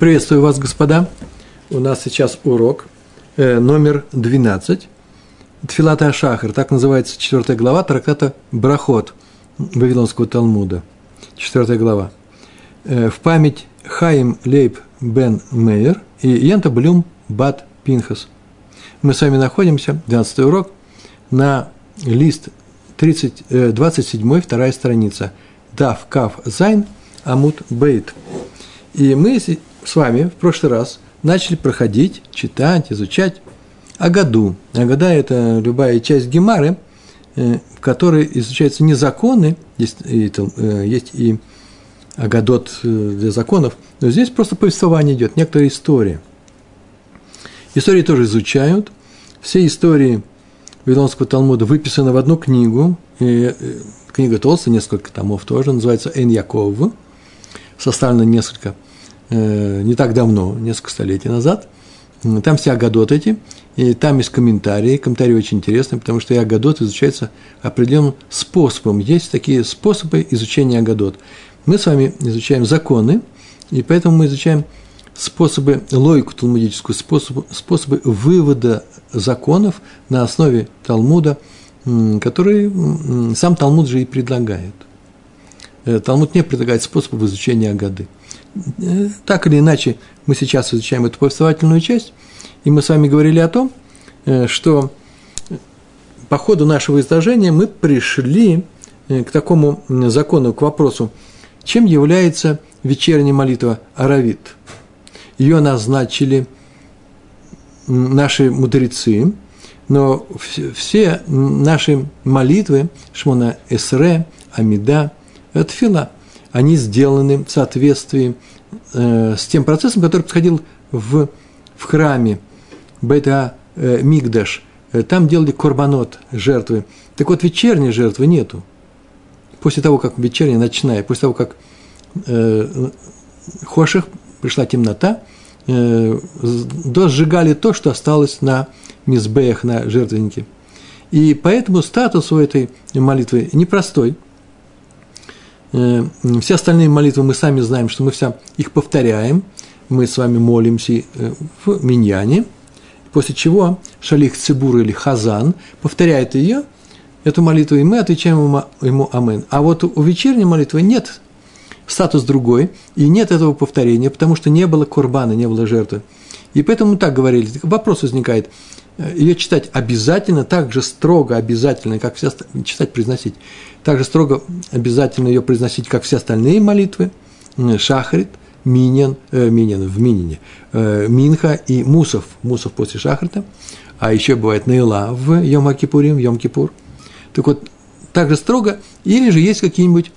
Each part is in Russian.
Приветствую вас, господа. У нас сейчас урок э, номер 12. Тфилата Ашахар, так называется четвертая глава трактата Брахот Вавилонского Талмуда. Четвертая глава. Э, в память Хаим Лейб Бен Мейер и Янта Блюм Бат Пинхас. Мы с вами находимся, 12 урок, на лист 30, э, 27, вторая страница. Дав Кав Зайн Амут Бейт. И мы с вами в прошлый раз начали проходить, читать, изучать Агаду. Агада – это любая часть Гемары, э, в которой изучаются не законы, есть и, э, есть и Агадот э, для законов, но здесь просто повествование идет, некоторая история. Истории тоже изучают. Все истории Вавилонского Талмуда выписаны в одну книгу. И книга толстая, несколько томов тоже, называется «Эн Яков». Составлено несколько Э, не так давно, несколько столетий назад. Там все агадот эти, и там есть комментарии. Комментарии очень интересные, потому что и агадот изучается определенным способом. Есть такие способы изучения агадот. Мы с вами изучаем законы, и поэтому мы изучаем способы, логику талмудическую, способы, способы вывода законов на основе Талмуда, который сам Талмуд же и предлагает. Э, Талмуд не предлагает способов изучения Агады – Э, так или иначе, мы сейчас изучаем эту повествовательную часть, и мы с вами говорили о том, э, что по ходу нашего изложения мы пришли э, к такому закону, к вопросу, чем является вечерняя молитва Аравит. Ее назначили наши мудрецы, но все наши молитвы, Шмона Эсре, Амида, Тфила – они сделаны в соответствии э, с тем процессом, который происходил в, в храме Бейта э, Мигдаш. Э, там делали корбанот, жертвы. Так вот, вечерней жертвы нету. После того, как вечерняя, ночная, после того, как э, Хоших, пришла темнота, э, сжигали то, что осталось на мизбеях, на жертвеннике. И поэтому статус у этой молитвы непростой – все остальные молитвы мы сами знаем, что мы все их повторяем. Мы с вами молимся э, в миньяне, после чего шалих цибур или хазан повторяет ее, эту молитву, и мы отвечаем ему, ему «Амен». А вот у вечерней молитвы нет статус другой, и нет этого повторения, потому что не было курбана, не было жертвы. И поэтому так говорили. Вопрос возникает – ее читать обязательно, так же строго обязательно, как все читать, произносить, так же строго обязательно ее произносить, как все остальные молитвы, шахрит, миньян, э, миньян в минине, э, минха и мусов, мусов после шахрита, а еще бывает наила в Йом Акипурим, Йом Кипур. Так вот, так же строго, или же есть какие-нибудь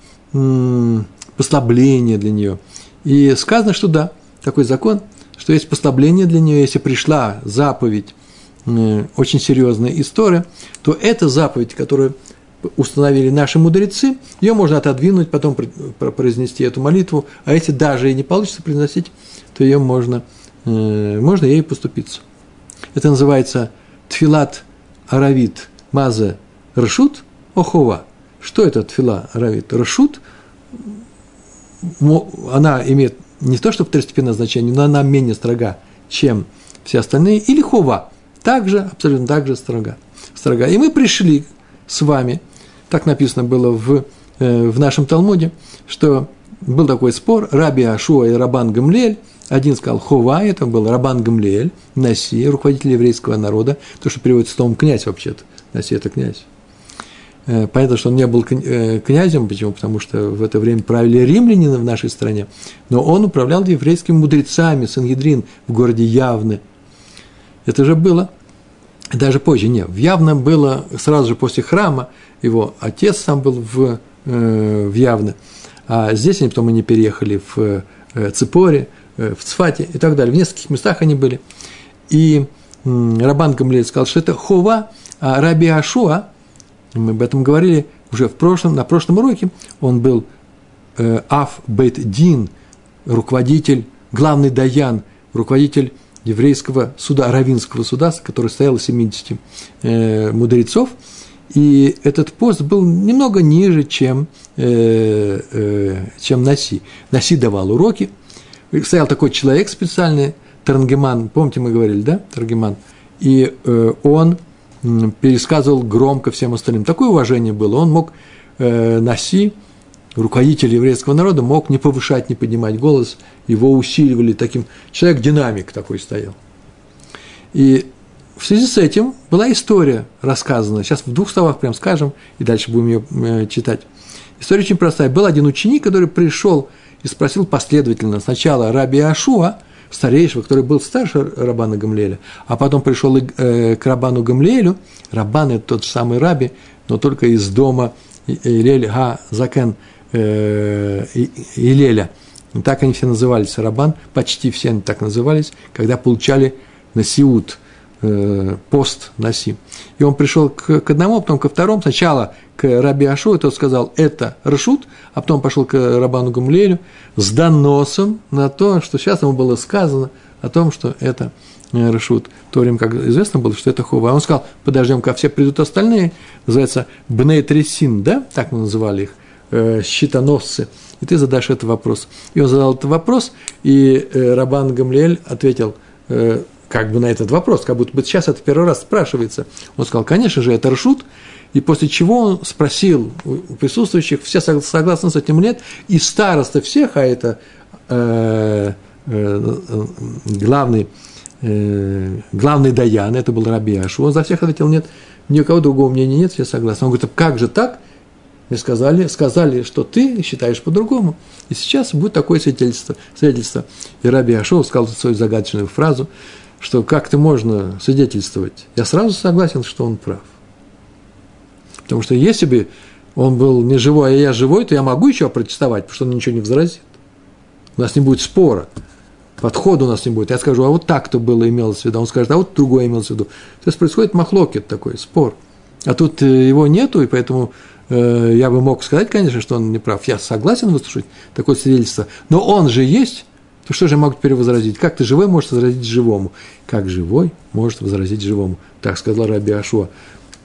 послабления для нее. И сказано, что да, такой закон, что есть послабление для нее, если пришла заповедь очень серьезная история, то эта заповедь, которую установили наши мудрецы, ее можно отодвинуть, потом произнести эту молитву, а если даже и не получится произносить, то ее можно, э, можно ей поступиться. Это называется тфилат аравит мазе рашут охова. Что это тфила аравит рашут? Она имеет не то, что второстепенное значение, но она менее строга, чем все остальные, или хова – также, абсолютно так же строга. строга. И мы пришли с вами, так написано было в, э, в нашем Талмуде, что был такой спор, Раби Ашуа и Рабан Гамлель, один сказал Хова, это был Рабан Гамлель, Наси, руководитель еврейского народа, то, что переводится словом князь вообще-то, Наси – это князь. Э, понятно, что он не был э, князем, почему? Потому что в это время правили римляне в нашей стране, но он управлял еврейскими мудрецами, Сангедрин в городе Явны – это же было даже позже, нет, в Явном было сразу же после храма, его отец сам был в, э, в Явно, а здесь они потом они переехали в э, Ципоре, э, в Цфате и так далее, в нескольких местах они были. И э, Рабан Гамлель сказал, что это Хова, а Раби Ашуа, мы об этом говорили уже в прошлом, на прошлом уроке, он был Аф Бет Дин, руководитель, главный даян, руководитель еврейского суда, равинского суда, который стоял из 70 э, мудрецов, и этот пост был немного ниже, чем, э, э, чем Наси. Наси давал уроки, стоял такой человек специальный, Тарангеман, помните, мы говорили, да, Тарангеман, и э, он пересказывал громко всем остальным. Такое уважение было. Он мог э, Наси, руководитель еврейского народа, мог не повышать, не поднимать голос, его усиливали таким, человек-динамик такой стоял. И в связи с этим была история рассказана. Сейчас в двух словах прям скажем, и дальше будем ее э, читать. История очень простая. Был один ученик, который пришел и спросил последовательно сначала Раби Ашуа, старейшего, который был старше Рабана Гамлеля, а потом пришел э, к Рабану Гамлелю. Рабан – это тот же самый Раби, но только из дома Илель Га Закен э, Илеля. Так они все назывались, Рабан, почти все они так назывались, когда получали Насиут, э, пост Наси. И он пришел к, к одному, потом ко второму, сначала к Раби Ашу, и тот сказал, это Рашут, а потом пошел к Рабану Гамлелю с доносом на то, что сейчас ему было сказано о том, что это э, Рашут. В то время, как известно было, что это Хова. А он сказал, подождем, как все придут остальные, называется Бней Тресин, да, так мы называли их, э, щитоносцы, и ты задашь этот вопрос. И он задал этот вопрос, и э, Рабан Гамлель ответил, э, как бы на этот вопрос, как будто бы сейчас это первый раз спрашивается. Он сказал, конечно же, это Рашут, и после чего он спросил у присутствующих, все согласны с этим нет, и староста всех, а это э, э, главный, э, главный Даян, это был Раби Ашу, он за всех ответил нет, ни у кого другого мнения нет, все согласны. Он говорит, как же так? Мне сказали, сказали, что ты считаешь по-другому. И сейчас будет такое свидетельство. свидетельство. И Раби Ашов сказал свою загадочную фразу, что как-то можно свидетельствовать. Я сразу согласен, что он прав. Потому что если бы он был не живой, а я живой, то я могу еще протестовать, потому что он ничего не возразит. У нас не будет спора. Подхода у нас не будет. Я скажу, а вот так-то было имелось в виду. Он скажет, а вот другое имелось в виду. То есть происходит махлокет такой, спор. А тут э, его нету, и поэтому я бы мог сказать, конечно, что он не прав. Я согласен выслушать такое свидетельство. Но он же есть, то что же я могу теперь возразить? Как ты живой можешь возразить живому? Как живой может возразить живому? Так сказал Раби Ашуа.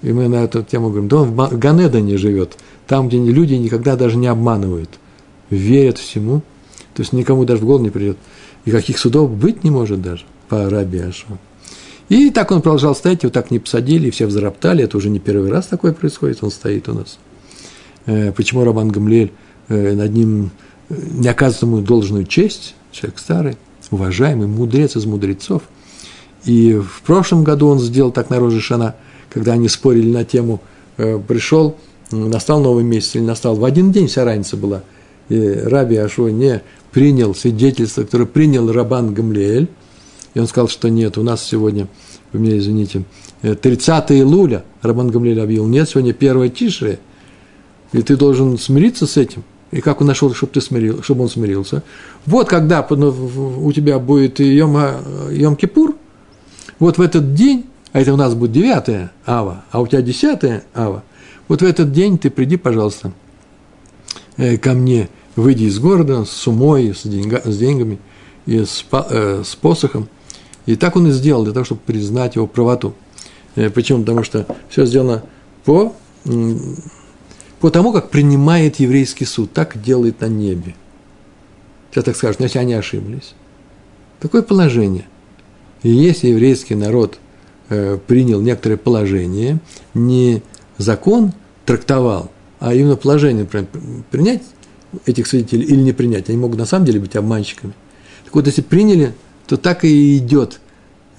И мы на эту тему говорим, да он в Ганедане живет, там, где люди никогда даже не обманывают, верят всему, то есть никому даже в голову не придет. И каких судов быть не может даже по Арабии Ашва. И так он продолжал стоять, его так не посадили, все взроптали, это уже не первый раз такое происходит, он стоит у нас. Э, почему Рабан Гамлель э, над ним э, не оказывает ему должную честь, человек старый, уважаемый, мудрец из мудрецов. И в прошлом году он сделал так на Роже Шана – когда они спорили на тему, пришел, настал новый месяц или настал, в один день вся разница была. И Раби Ашуа не принял свидетельство, которое принял Рабан Гамлиэль, и он сказал, что нет, у нас сегодня, вы меня извините, 30 э, июля Рабан Гамлиэль объявил, нет, сегодня 1 Тишре, и ты должен смириться с этим. И как он нашел, чтобы, ты смирил, чтобы он смирился? Вот когда ну, у тебя будет Йом, Йом Кипур, вот в этот день а это у нас будет 9 ава, а у тебя 10 ава, вот в этот день ты приди, пожалуйста, э, ко мне, выйди из города с сумой, с, деньга, с деньгами и с, э, с посохом. И так он и сделал, для того, чтобы признать его правоту. Э, почему? Потому что все сделано по, по тому, как принимает еврейский суд, так делает на небе. Сейчас так скажут, если они ошиблись. Такое положение. И если еврейский народ – Э, принял некоторое положение, не закон трактовал, а именно положение принять этих свидетелей или не принять. Они могут на самом деле быть обманщиками. Так вот, если приняли, то так и идет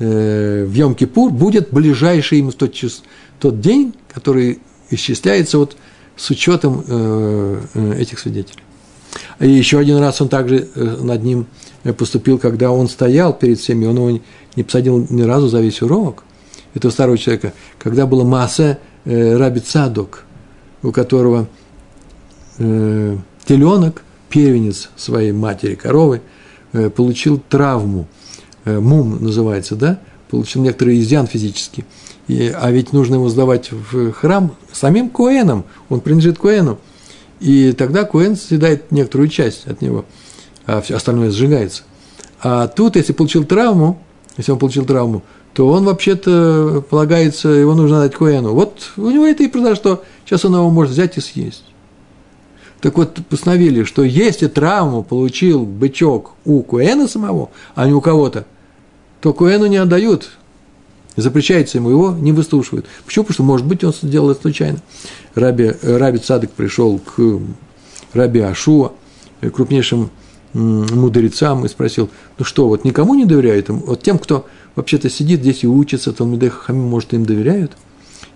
э, в Йом-Кипур, будет ближайший им тот, час, тот день, который исчисляется вот с учетом э, этих свидетелей. И еще один раз он также над ним поступил, когда он стоял перед всеми, он его не посадил ни разу за весь урок – этого старого человека, когда было масса э, Раби Цадок, у которого э, теленок, первенец своей матери коровы, э, получил травму, э, мум называется, да, получил некоторый изъян физический. И, а ведь нужно его сдавать в храм самим Коэном, он принадлежит Коэну. И тогда Коэн съедает некоторую часть от него, а все остальное сжигается. А тут, если получил травму, если он получил травму, то он вообще-то полагается, его нужно дать Коэну. Вот у него это и произошло. Сейчас он его может взять и съесть. Так вот, постановили, что если травму получил бычок у Куэна самого, а не у кого-то, то Куэну не отдают, запрещается ему, его не выслушивают. Почему? Потому что, может быть, он сделал это случайно. Раби, Раби Цадык пришел к Раби Ашуа, крупнейшим мудрецам, и спросил, ну что, вот никому не доверяют? Вот тем, кто вообще-то сидит здесь и учится, Талмидей Хахамим, может, им доверяют?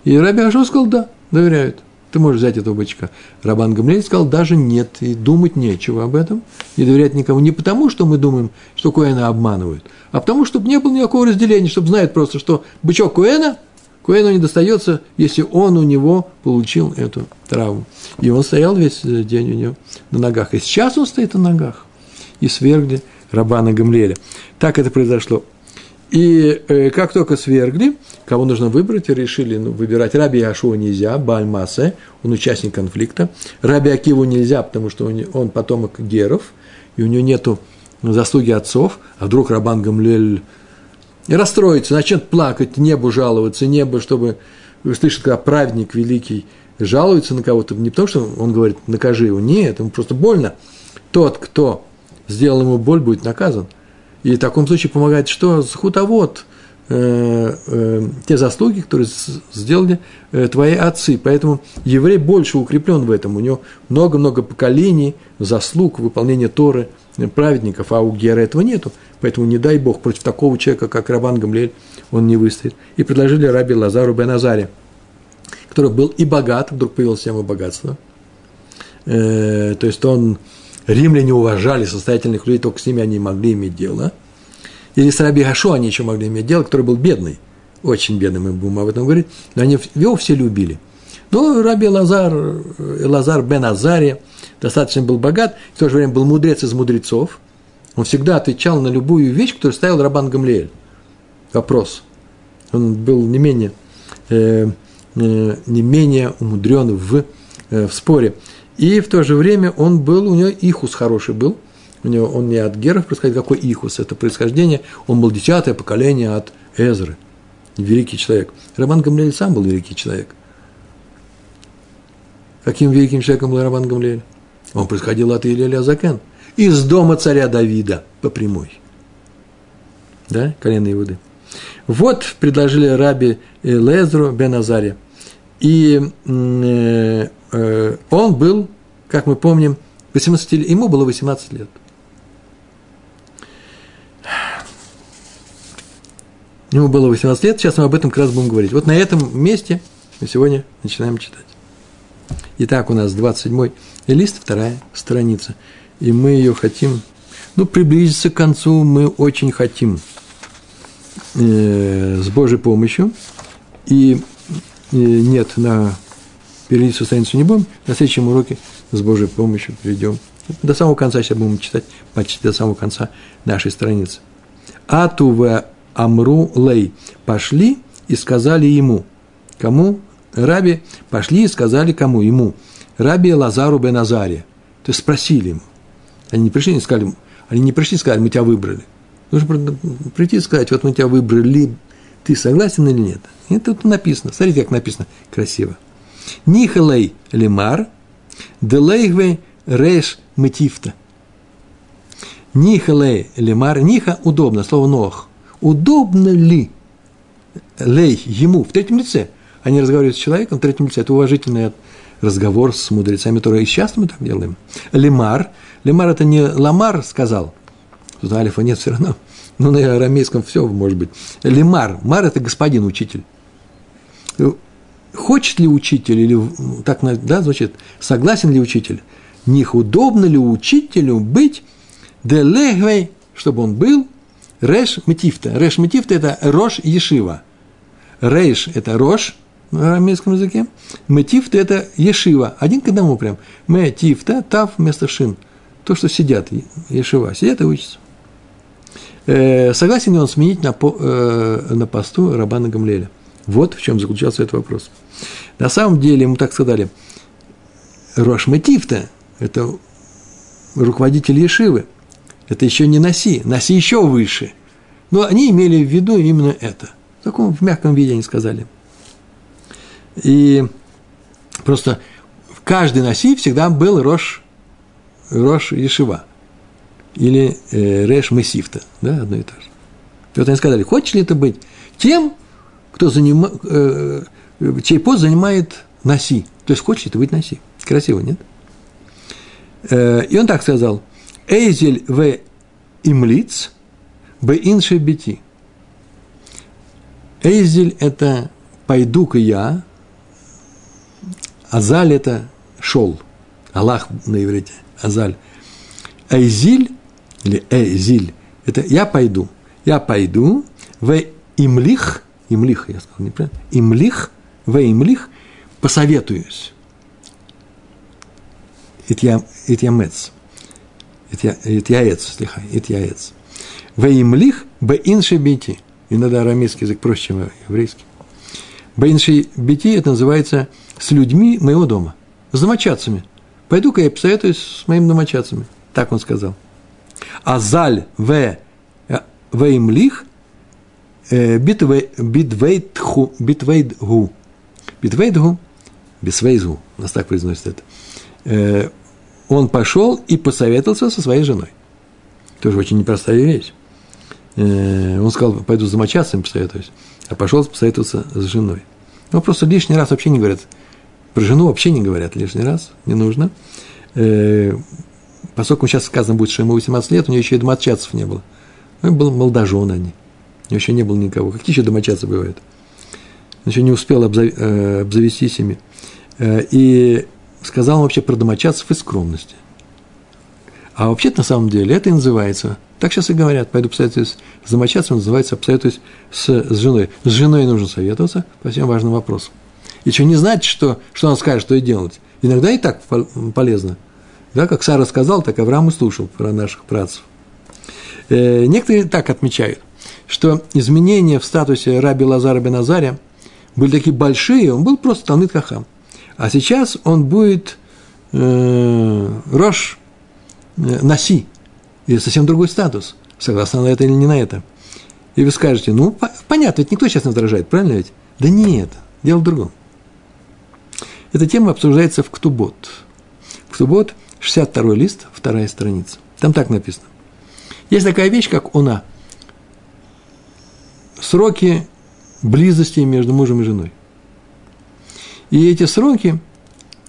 И Раби Ашуа сказал, да, доверяют ты можешь взять этого бычка. Рабан Гамлель сказал, даже нет, и думать нечего об этом, не доверять никому. Не потому, что мы думаем, что Куэна обманывают, а потому, чтобы не было никакого разделения, чтобы знать просто, что бычок Куэна, Куэну не достается, если он у него получил эту травму. И он стоял весь день у него на ногах. И сейчас он стоит на ногах. И свергли Рабана Гамлеля. Так это произошло. И э, как только свергли, кого нужно выбрать, решили ну, выбирать Раби Ашуа нельзя, Бальмасе, он участник конфликта. Раби Акиву нельзя, потому что он, он потомок Геров, и у него нету заслуги отцов, а вдруг Рабан Гамлель расстроится, начнет плакать, небу жаловаться, небо, чтобы слышать, когда праведник великий жалуется на кого-то, не потому что он говорит, накажи его, нет, ему просто больно. Тот, кто сделал ему боль, будет наказан – и в таком случае помогает что? Хутовод, э, э, те заслуги, которые сделали э, твои отцы. Поэтому еврей больше укреплен в этом. У него много-много поколений, заслуг, выполнения Торы, праведников, а у Гера этого нету. Поэтому не дай Бог против такого человека, как Рабан Гамлель, он не выстоит. И предложили раби Лазару бен Азаре, который был и богат, вдруг появилось тема богатства. Э, то есть он римляне уважали состоятельных людей, только с ними они могли иметь дело. Или с Раби Гашо они еще могли иметь дело, который был бедный, очень бедный, мы будем об этом говорить, но они его все любили. Но Раби Лазар, Лазар бен Азария достаточно был богат, в то же время был мудрец из мудрецов. Он всегда отвечал на любую вещь, которую ставил Рабан Гамлиэль. Вопрос. Он был не менее, э, э, не менее умудрен в, э, в споре. И в то же время он был, у него ихус хороший был. У него, он не от геров происходит, какой ихус, это происхождение. Он был десятое поколение от Эзры. Великий человек. Роман Гамлиэль сам был великий человек. Каким великим человеком был Роман Гамлиэль? Он происходил от Илеля Закен. Из дома царя Давида по прямой. Да, колено Иуды. Вот предложили раби Лезру бен Азаре. И э, он был, как мы помним, 18, ему было 18 лет. Ему было 18 лет, сейчас мы об этом как раз будем говорить. Вот на этом месте мы сегодня начинаем читать. Итак, у нас 27 лист, вторая страница. И мы ее хотим, ну, приблизиться к концу мы очень хотим э, с Божьей помощью. И э, нет, на переводить свою страницу не будем, на следующем уроке с Божьей помощью перейдем. До самого конца сейчас будем читать, почти до самого конца нашей страницы. Ату в Амру Лей. Пошли и сказали ему. Кому? Раби. Пошли и сказали кому? Ему. Раби Лазару бен Азаре. То есть спросили ему. Они не пришли и сказали, они не пришли и сказали, мы тебя выбрали. Нужно прийти и сказать, вот мы тебя выбрали, ты согласен или нет? И тут написано, смотрите, как написано, красиво. Нихалей лимар, делейгве рейш метифта. Нихалей лимар, ниха удобно, слово нох. Удобно ли лей ему в третьем лице? Они разговаривают с человеком в третьем лице. Это уважительный разговор с мудрецами, которые и сейчас мы так делаем. Лимар. Лимар – это не ламар сказал. Тут алифа нет все равно. Но на арамейском все может быть. Лимар. Мар – это господин, учитель хочет ли учитель, или так да, звучит, согласен ли учитель, них удобно ли учителю быть делегвей, чтобы он был реш метифта. Реш метифта – это рош ешива. Рейш – это рош на арамейском языке. Метифта – это ешива. Один к одному прям. Метифта, тав вместо шин. То, что сидят, ешива. Сидят и учатся. Э, согласен ли он сменить на, по, э, на посту Рабана Гамлеля? Вот в чем заключался этот вопрос. На самом деле ему так сказали, Рошметифта – это руководитель Ешивы, это еще не Наси, Наси еще выше. Но они имели в виду именно это. В таком в мягком виде они сказали. И просто каждый Наси всегда был Рош, Рош Ешива. Или э, Реш Месифта. Да, одно и то же. И вот они сказали, хочешь ли это быть тем, кто занима, э, чей пост занимает Наси. То есть хочешь ли ты быть Наси. Красиво, нет? Э, и он так сказал, Эйзель в имлиц, б инши бити. Эйзель – это пойду-ка я, Азаль – это шел. Аллах на иврите. Азаль. Эйзиль или Эйзиль – это я пойду. Я пойду в имлих, имлих, я сказал неправильно, имлих, в имлих посоветуюсь. Итьямец. Итьяец, слиха, итьяец. В имлих б инши бити. Иногда арамейский язык проще, чем еврейский. Бейнши бити – это называется с людьми моего дома, с домочадцами. Пойду-ка я посоветуюсь с моими домочадцами. Так он сказал. А заль в веймлих битвейдгу, битвейдгу, бисвейзгу, у нас так произносит это. Э, он пошел и посоветовался со своей женой. Тоже очень непростая вещь. Э, он сказал, пойду с домочадцами посоветуюсь, а пошел посоветоваться с женой. Ну, просто лишний раз вообще не говорят. Про жену вообще не говорят лишний раз, не нужно. Э, поскольку сейчас сказано будет, что ему 18 лет, у нее еще и домочадцев не было. Ну, был молодожен они. У него еще не было никого. Какие еще домочадцы бывают? Еще не успел э, обзавестись ими. И сказал вообще про домочадцев из скромности. А вообще на самом деле это и называется так сейчас и говорят, пойду посоветуюсь с домочадцем, называется посоветуюсь с, с женой. С женой нужно советоваться по всем важным вопросам. И что не знать, что, что он скажет, что и делать. Иногда и так полезно. Да, как Сара сказал, так Авраам и слушал про наших працев. Э, некоторые так отмечают, что изменения в статусе раби Лазара бен Азаря были такие большие, он был просто Талмит Хахам. А сейчас он будет э, Рош э, Наси, и совсем другой статус. Согласна на это или не на это? И вы скажете, ну, понятно, ведь никто сейчас не возражает, правильно ведь? Да нет, дело в другом. Эта тема обсуждается в Ктубот. Ктубот, 62 лист, вторая страница. Там так написано. Есть такая вещь, как она. Сроки близости между мужем и женой. И эти сроки,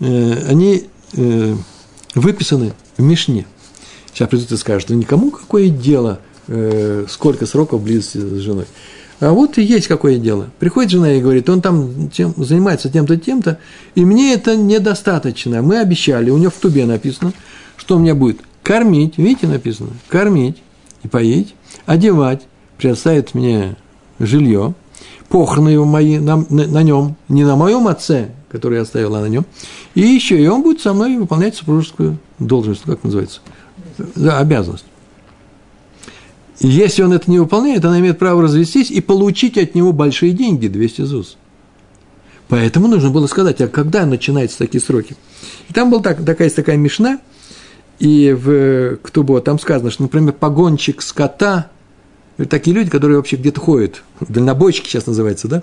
э, они э, выписаны в Мишне – Сейчас придут и скажут, ну никому какое дело, э, сколько сроков близости с женой. А вот и есть какое дело. Приходит жена и говорит, он там тем, занимается тем-то, тем-то, и мне это недостаточно. Мы обещали, у него в тубе написано, что у меня будет кормить, видите, написано, кормить и поить, одевать, предоставит мне жилье, похороны его мои на, на, на нем, не на моем отце, который я оставил, а на нем, и еще, и он будет со мной выполнять супружескую должность, как называется – да, обязанность. И если он это не выполняет, она имеет право развестись и получить от него большие деньги, 200 ЗУС. Поэтому нужно было сказать, а когда начинаются такие сроки? И там была так, такая, такая мешна, и в Ктубо там сказано, что, например, погонщик скота, такие люди, которые вообще где-то ходят, дальнобойщики сейчас называется, да,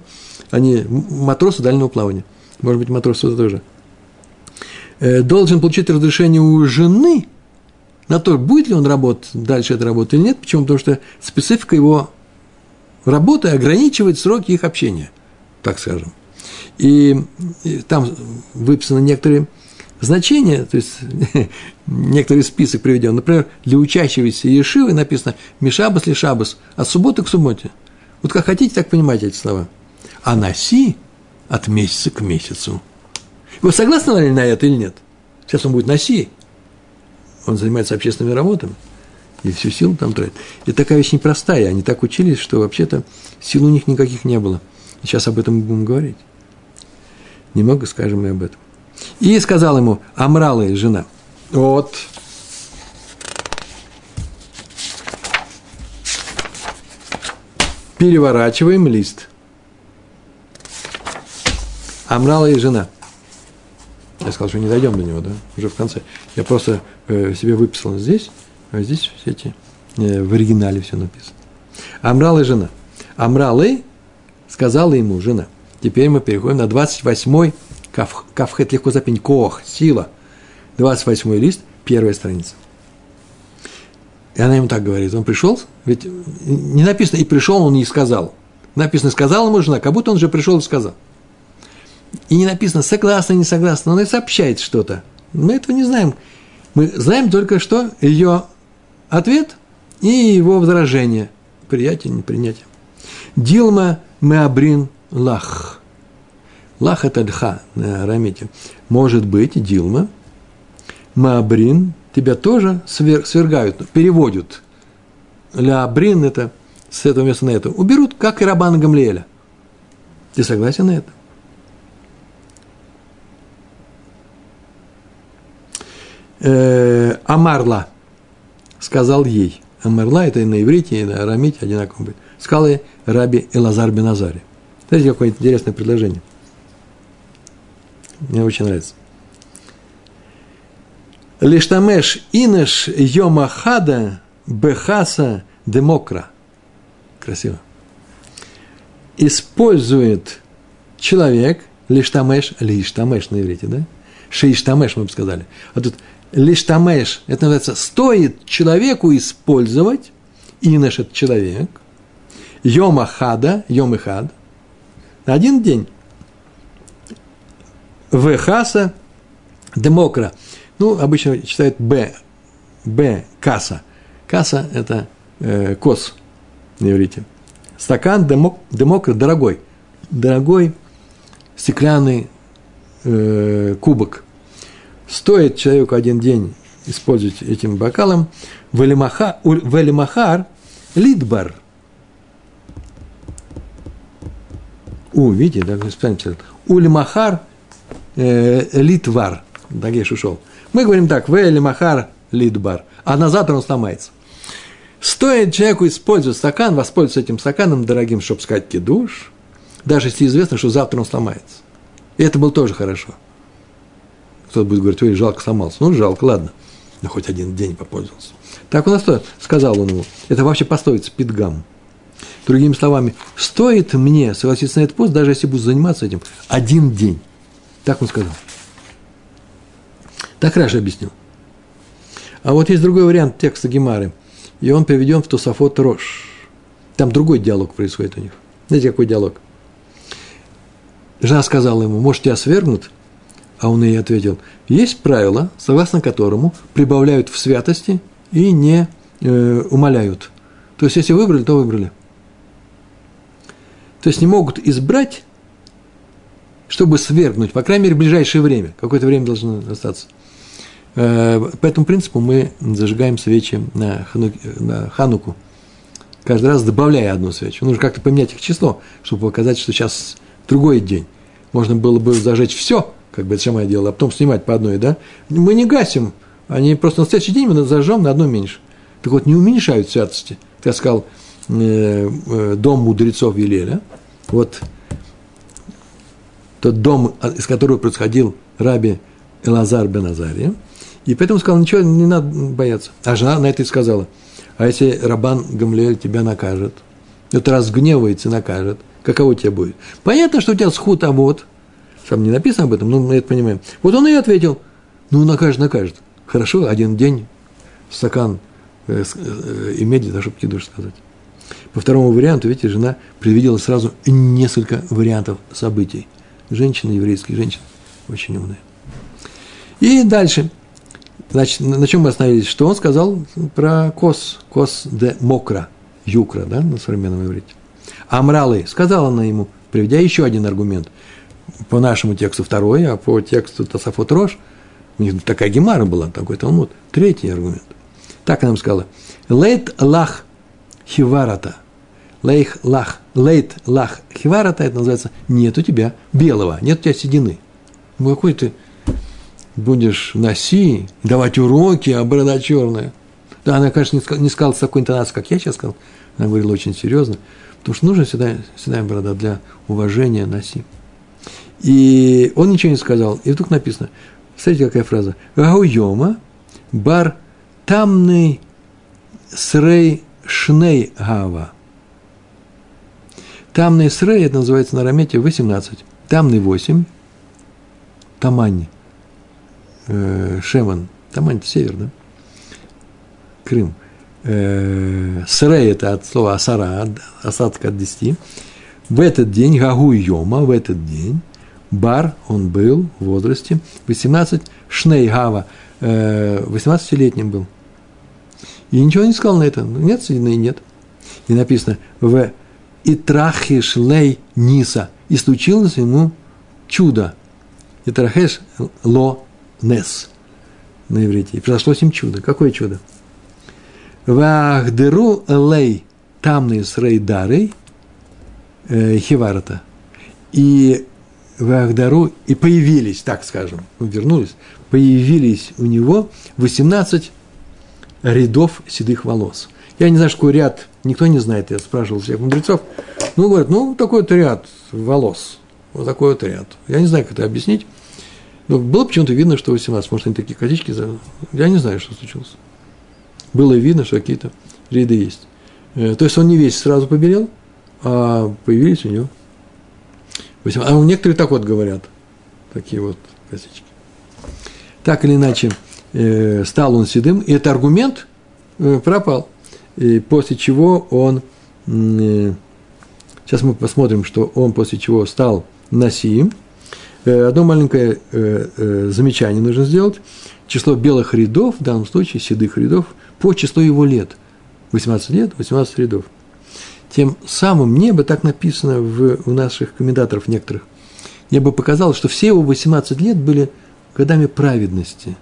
они матросы дальнего плавания, может быть, матросы тоже, э, должен получить разрешение у жены на то, будет ли он работать дальше эта работа или нет. Почему? Потому что специфика его работы ограничивает сроки их общения, так скажем. И там выписаны некоторые значения, то есть некоторый список приведен. Например, для учащегося Ешивы написано «Мишабас ли шабас» от субботы к субботе. Вот как хотите, так понимаете эти слова. А наси от месяца к месяцу. Вы согласны ли на это или нет? Сейчас он будет наси, он занимается общественными работами, и всю силу там тратит. И такая вещь непростая, они так учились, что вообще-то сил у них никаких не было. Сейчас об этом мы будем говорить. Немного скажем и об этом. И сказал ему Амрала, жена, вот, переворачиваем лист. Амрала и жена – я сказал, что не дойдем до него, да, уже в конце. Я просто э, себе выписал здесь, а здесь все эти, э, в оригинале все написано. Амрал и жена. Амрал и сказала ему жена. Теперь мы переходим на 28 Кав, кавхет легко запень. Кох, сила. 28 лист, первая страница. И она ему так говорит. Он пришел, ведь не написано, и пришел он и сказал. Написано, сказала ему жена, как будто он же пришел и сказал. И не написано, согласна, не согласна, он и сообщает что-то. Мы этого не знаем. Мы знаем только, что ее ответ и его возражение. Приятие, непринятие. Дилма меабрин лах. Лах – это дха на арамите. Может быть, Дилма, Маабрин, тебя тоже свергают, переводят. Ля-брин – это с этого места на это. Уберут, как и Рабана Гамлиэля. Ты согласен на это? Э, Амарла сказал ей. Амарла – это и на иврите, и на арамите одинаково будет. Сказал ей Раби Элазар Беназари. Смотрите, какое интересное предложение – мне очень нравится. Лиштамеш инеш йомахада бехаса демокра. Красиво. Использует человек лиштамеш, лиштамеш на иврите, да? Шиштамеш, мы бы сказали. А тут лиштамеш, это называется, стоит человеку использовать, инеш – это человек, йомахада, йомихад, один день Вехаса демокра. Ну, обычно читают Б. Б. Каса. Каса – это э, кос на иврите. Стакан демок, демокра – дорогой. Дорогой стеклянный э, кубок. Стоит человеку один день использовать этим бокалом. Велимахар лидбар. У, видите, да, специально Улимахар – э, литвар, Дагеш ушел. Мы говорим так, в махар литбар, а на завтра он сломается. Стоит человеку использовать стакан, воспользоваться этим стаканом дорогим, чтобы сказать кидуш, даже если известно, что завтра он сломается. И это было тоже хорошо. Кто-то будет говорить, ой, жалко сломался. Ну, жалко, ладно. Но хоть один день попользовался. Так он что сказал он ему. Это вообще пословица Питгам. Другими словами, стоит мне согласиться на этот пост, даже если буду заниматься этим один день. Так он сказал. Так Раша объяснил. А вот есть другой вариант текста Гемары, и он приведен в Тософот Рош. Там другой диалог происходит у них. Знаете, какой диалог? Жена сказала ему, может, тебя свергнут? А он ей ответил, есть правило, согласно которому прибавляют в святости и не э, умоляют. То есть, если выбрали, то выбрали. То есть, не могут избрать чтобы свергнуть, по крайней мере, в ближайшее время. Какое-то время должно остаться. Э, по этому принципу мы зажигаем свечи на, хануки, на хануку, каждый раз добавляя одну свечу. Нужно как-то поменять их число, чтобы показать, что сейчас другой день. Можно было бы зажечь все, как бы это самое дело, а потом снимать по одной, да? Мы не гасим, они просто на следующий день мы зажжем на одну меньше. Так вот, не уменьшают святости. Ты сказал, э, э, дом мудрецов Елеля. Вот тот дом, из которого происходил раби Элазар бен Азария. И поэтому сказал, ничего, не надо бояться. А жена на это и сказала, а если Рабан Гамлиэль тебя накажет, это разгневается и накажет, каково тебе будет? Понятно, что у тебя схуд, а вот, там не написано об этом, но мы это понимаем. Вот он и ответил, ну, накажет, накажет. Хорошо, один день стакан э, э, иметь, для чтобы кидуш сказать. По второму варианту, видите, жена предвидела сразу несколько вариантов событий – женщины, еврейские женщины, очень умные. И дальше, значит, на чем мы остановились? Что он сказал про кос, кос де мокра, юкра, да, на современном иврите. Амралы, сказала она ему, приведя еще один аргумент. По нашему тексту второй, а по тексту Тасафот Рош, у них такая гемара была, такой Талмуд, третий аргумент. Так она ему сказала, лейт лах хиварата, лейх лах, лейт лах хиварата, это называется, нет у тебя белого, нет у тебя седины. Ну, какой ты будешь носи, давать уроки, а борода черная. Да, она, конечно, не сказала с такой интонацией, как я сейчас сказал. Она говорила очень серьезно, потому что нужно всегда, всегда борода для уважения носи. И он ничего не сказал. И вдруг написано, смотрите, какая фраза. Гауйома бар тамный срей шней гава. Тамный срей, это называется на рамете 18. Тамный 8. Тамань, э, Шеман, Тамань – это север, да? Крым. Э, Срей – это от слова асара, осадка от десяти. В этот день, Гагу Йома, в этот день, Бар, он был в возрасте 18, Шней Гава, 18-летним был. И ничего не сказал на это. Нет, и нет. И написано в Итрахиш лей ниса. И случилось ему чудо. Итрахеш ло нес на иврите. И произошло с ним чудо. Какое чудо? Вахдеру лей тамный с рейдарой э, хиварата. И Вахдару, и появились, так скажем, ну, вернулись, появились у него 18 рядов седых волос. Я не знаю, что такое ряд, никто не знает, я спрашивал всех мудрецов. Ну, говорят, ну, такой-то ряд волос, вот такой вот ряд. Я не знаю, как это объяснить. Но было почему-то видно, что 18, может, они такие косички, я не знаю, что случилось. Было видно, что какие-то ряды есть. Э, то есть он не весь сразу побелел, а появились у него. А у некоторых так вот говорят, такие вот косички. Так или иначе, э, стал он седым, и этот аргумент э, пропал. И после чего он, э, сейчас мы посмотрим, что он после чего стал Насиим. Э, одно маленькое э, замечание нужно сделать. Число белых рядов, в данном случае седых рядов, по числу его лет. 18 лет, 18 рядов. Тем самым мне бы так написано в, у наших комментаторов некоторых, мне бы показалось, что все его 18 лет были годами праведности.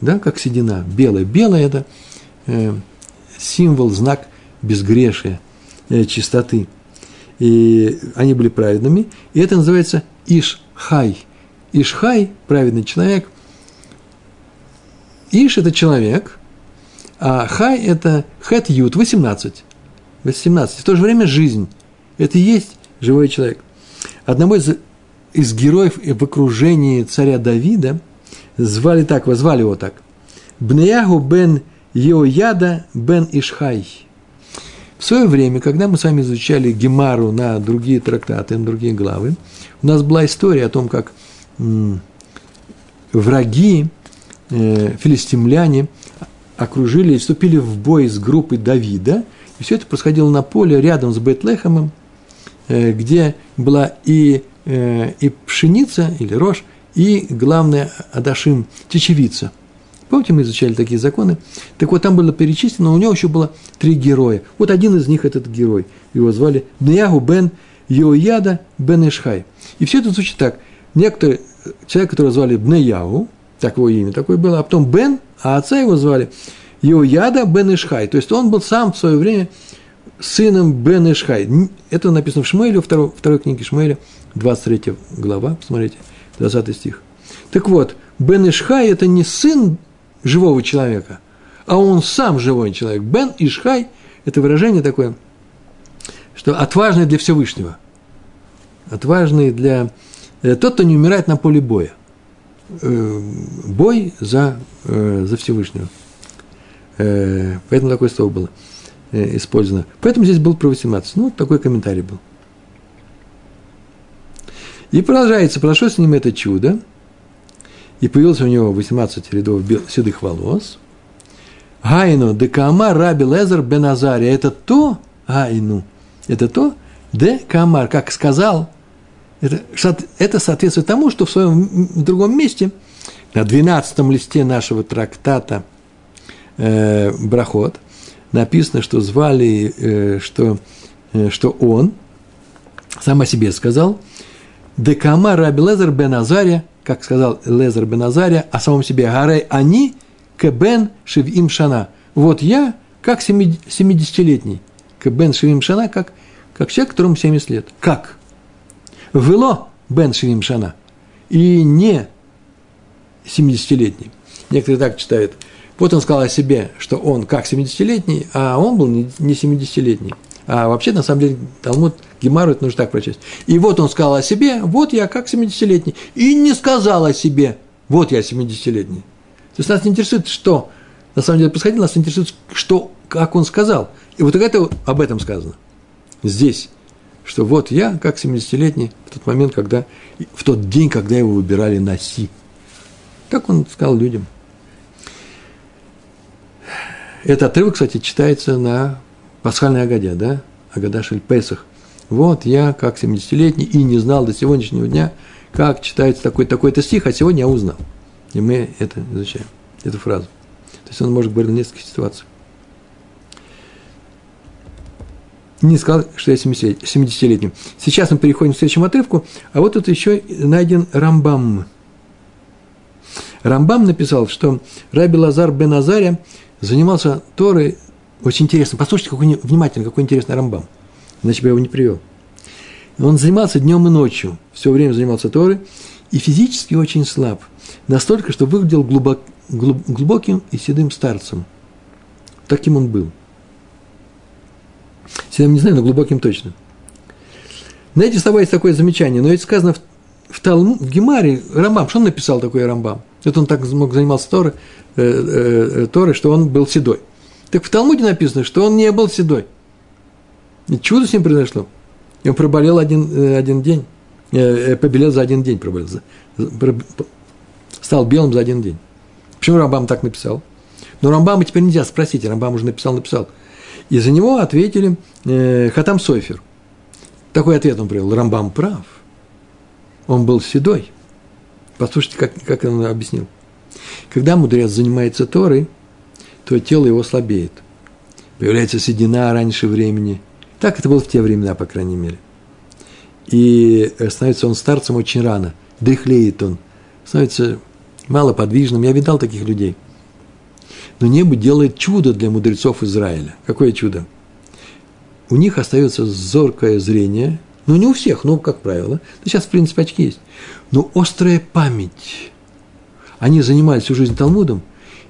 Да, как седина, белая. Белая – это э, символ, знак безгрешия, э, чистоты. И они были праведными. И это называется Ишхай. Ишхай – праведный человек. Иш – это человек, а Хай – это Хет Ют, 18. 18. В то же время жизнь – это и есть живой человек. Одного из, из героев в окружении царя Давида звали так, звали его так. Бнеягу бен Йояда бен Ишхай. В свое время, когда мы с вами изучали Гемару на другие трактаты, на другие главы, у нас была история о том, как враги, э, филистимляне, окружили и вступили в бой с группой Давида, и все это происходило на поле рядом с Бетлехемом, э, где была и, э, и пшеница, или рожь, и, главное, Адашим, чечевица – Помните, мы изучали такие законы? Так вот, там было перечислено, у него еще было три героя. Вот один из них этот герой. Его звали Бнеягу бен Йояда бен Ишхай. И все это звучит так. Некоторый человек, которого звали Бнеягу, так его имя такое было, а потом Бен, а отца его звали Йояда бен Ишхай. То есть он был сам в свое время сыном Бен Ишхай. Это написано в Шмуэле, второй, второй книге Шмуэля, 23 глава, посмотрите, 20 стих. Так вот, Бен Ишхай – это не сын живого человека, а он сам живой человек. Бен Ишхай – это выражение такое, что отважный для Всевышнего, отважный для э, тот, кто не умирает на поле боя. Э, бой за, э, за Всевышнего. Поэтому такое слово было использовано. Поэтому здесь был про 18. Ну, такой комментарий был. И продолжается, прошло с ним это чудо – и появилось у него 18 рядов седых волос. Гайну декамар раби Лезер бен Азария. Это то, Гайну, это то, де камар, как сказал, это, это соответствует тому, что в своем в другом месте, на 12 листе нашего трактата э, Брахот, написано, что звали, э, что, э, что он сам о себе сказал, Декама Раби Лезер бен Азария как сказал Лезер бен Азария, о самом себе, «Гарей они кебен шевим шана». Вот я, как 70-летний, кебен шевим шана, как, как человек, которому 70 лет. Как? Вело бен шевим шана. И не 70-летний. Некоторые так читают. Вот он сказал о себе, что он как 70-летний, а он был не 70-летний. А вообще, на самом деле, Талмуд Гемару это нужно так прочесть. И вот он сказал о себе, вот я как 70-летний. И не сказал о себе, вот я 70-летний. То есть нас не интересует, что на самом деле происходило, нас интересует, что, как он сказал. И вот это об этом сказано. Здесь, что вот я, как 70-летний, в тот момент, когда, в тот день, когда его выбирали на Си. Так он сказал людям. Этот отрывок, кстати, читается на пасхальной Агаде, да? Агада Шель Песах. Вот я, как 70-летний, и не знал до сегодняшнего дня, как читается такой-такой-то стих, а сегодня я узнал. И мы это изучаем, эту фразу. То есть он может говорить в нескольких ситуациях. Не сказал, что я 70-летний. Сейчас мы переходим к следующему отрывку, а вот тут еще найден Рамбам. Рамбам написал, что Раби Лазар бен Азаря занимался Торой очень интересно. Послушайте, какой, внимательно, какой интересный Рамбам. Иначе бы я его не привел. Он занимался днем и ночью, все время занимался Торой, и физически очень слаб. Настолько, что выглядел глубок, глуб, глубоким и седым старцем. Таким он был. Седым не знаю, но глубоким точно. Знаете, с тобой есть такое замечание, но ведь сказано в, в, Талму, в Гемаре, Рамбам, что он написал такое Рамбам? Это он так мог занимался Торой, э, э, э, Торой, что он был седой. Так в Талмуде написано, что он не был седой. И чудо с ним произошло. И он проболел один, э, один день. Э, э, побелел за один день, проболел. Стал белым за один день. Почему Рамбам так написал? Но Рамбама теперь нельзя спросить, Рамбам уже написал, написал. И за него ответили э, Хатам Сойфер. Такой ответ он привел. Рамбам прав. Он был седой. Послушайте, как, как он объяснил. Когда мудрец занимается Торой, то тело его слабеет. Появляется седина раньше времени. Так это было в те времена, по крайней мере. И становится он старцем очень рано. Дыхлеет он. Становится малоподвижным. Я видал таких людей. Но небо делает чудо для мудрецов Израиля. Какое чудо? У них остается зоркое зрение, ну, не у всех, но, как правило. Ну, сейчас, в принципе, очки есть. Но острая память. Они занимались всю жизнь Талмудом,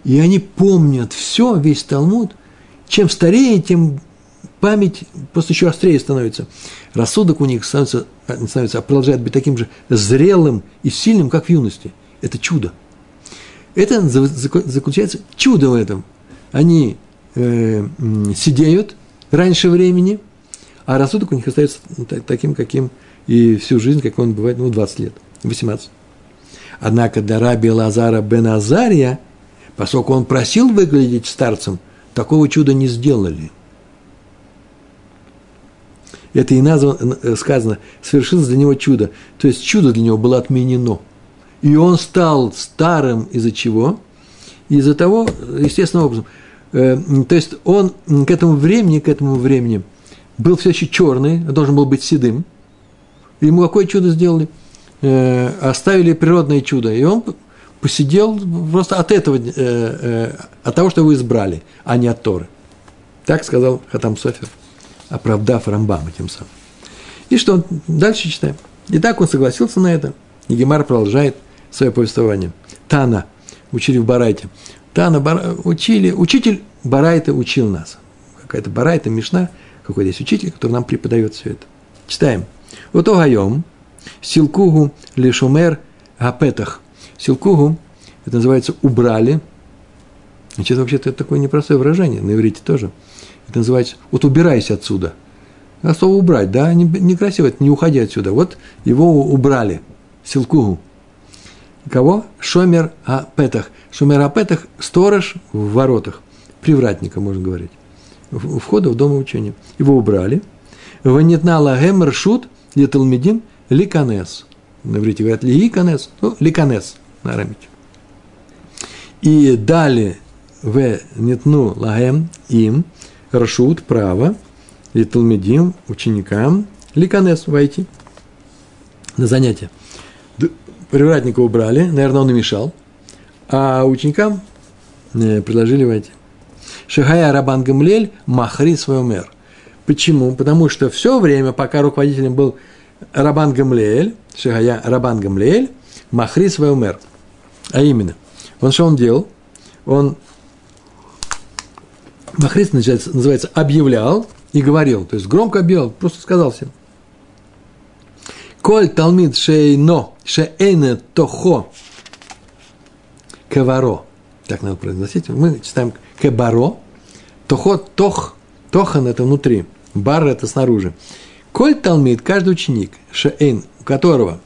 и они помнят все, весь Талмуд. Чем старее, тем память просто еще острее становится. Рассудок у них становится, становится продолжает быть таким же зрелым и сильным, как в юности. Это чудо. Это заключается чудо в этом. Они э, сидеют раньше времени, а рассудок у них остается таким, каким и всю жизнь, как он бывает, ну, 20 лет, 18. Однако до раби Лазара бен Азария, поскольку он просил выглядеть старцем, такого чуда не сделали. Это и названо, э, сказано, совершилось для него чудо. То есть чудо для него было отменено – и он стал старым из-за чего? Из-за того, естественным образом. Э, то есть он к этому времени, к этому времени был все еще черный, должен был быть седым. Ему какое чудо сделали? Э, оставили природное чудо. И он посидел просто от этого, э, от того, что его избрали, а не от Торы. Так сказал Хатам Софер, оправдав Рамбама тем самым. И что? Дальше читаем. И так он согласился на это. И Гемар продолжает свое повествование. Тана учили в Барайте. Тана бар, учили, учитель Барайта учил нас. Какая-то Барайта, Мишна, какой-то есть учитель, который нам преподает все это. Читаем. Вот огаем, силкугу лишумер гапетах. Силкугу, это называется убрали. Значит, вообще-то это такое непростое выражение, на иврите тоже. Это называется, вот убирайся отсюда. А слово убрать, да, некрасиво, не, не уходи отсюда. Вот его убрали, силкугу. Кого? Шомер Апетах. Шомер Апетах – сторож в воротах. Привратника, можно говорить. У входа в дом учения. Его убрали. Ванитна лагем ршут литалмедим ликанес. На иврите говорят ликанес, ну, ликанес на арамите. И дали в нетну лагем им ршут право литалмедим ученикам ликанес войти на занятия привратника убрали, наверное, он и мешал, а ученикам э, предложили войти. Шахая Рабан Гамлель махри свой мэр. Почему? Потому что все время, пока руководителем был Рабан Гамлель, Шахая Рабан Гамлель, махри свой мэр. А именно, он что он делал? Он Махрис называется, объявлял и говорил, то есть громко объявлял, просто сказал всем – Коль талмид шейно, шеэне тохо, кеваро. Так надо произносить. Мы читаем кебаро. Тохо, тох, тохан – это внутри. Бар – это снаружи. Коль Талмит, каждый ученик, шеэйн, у которого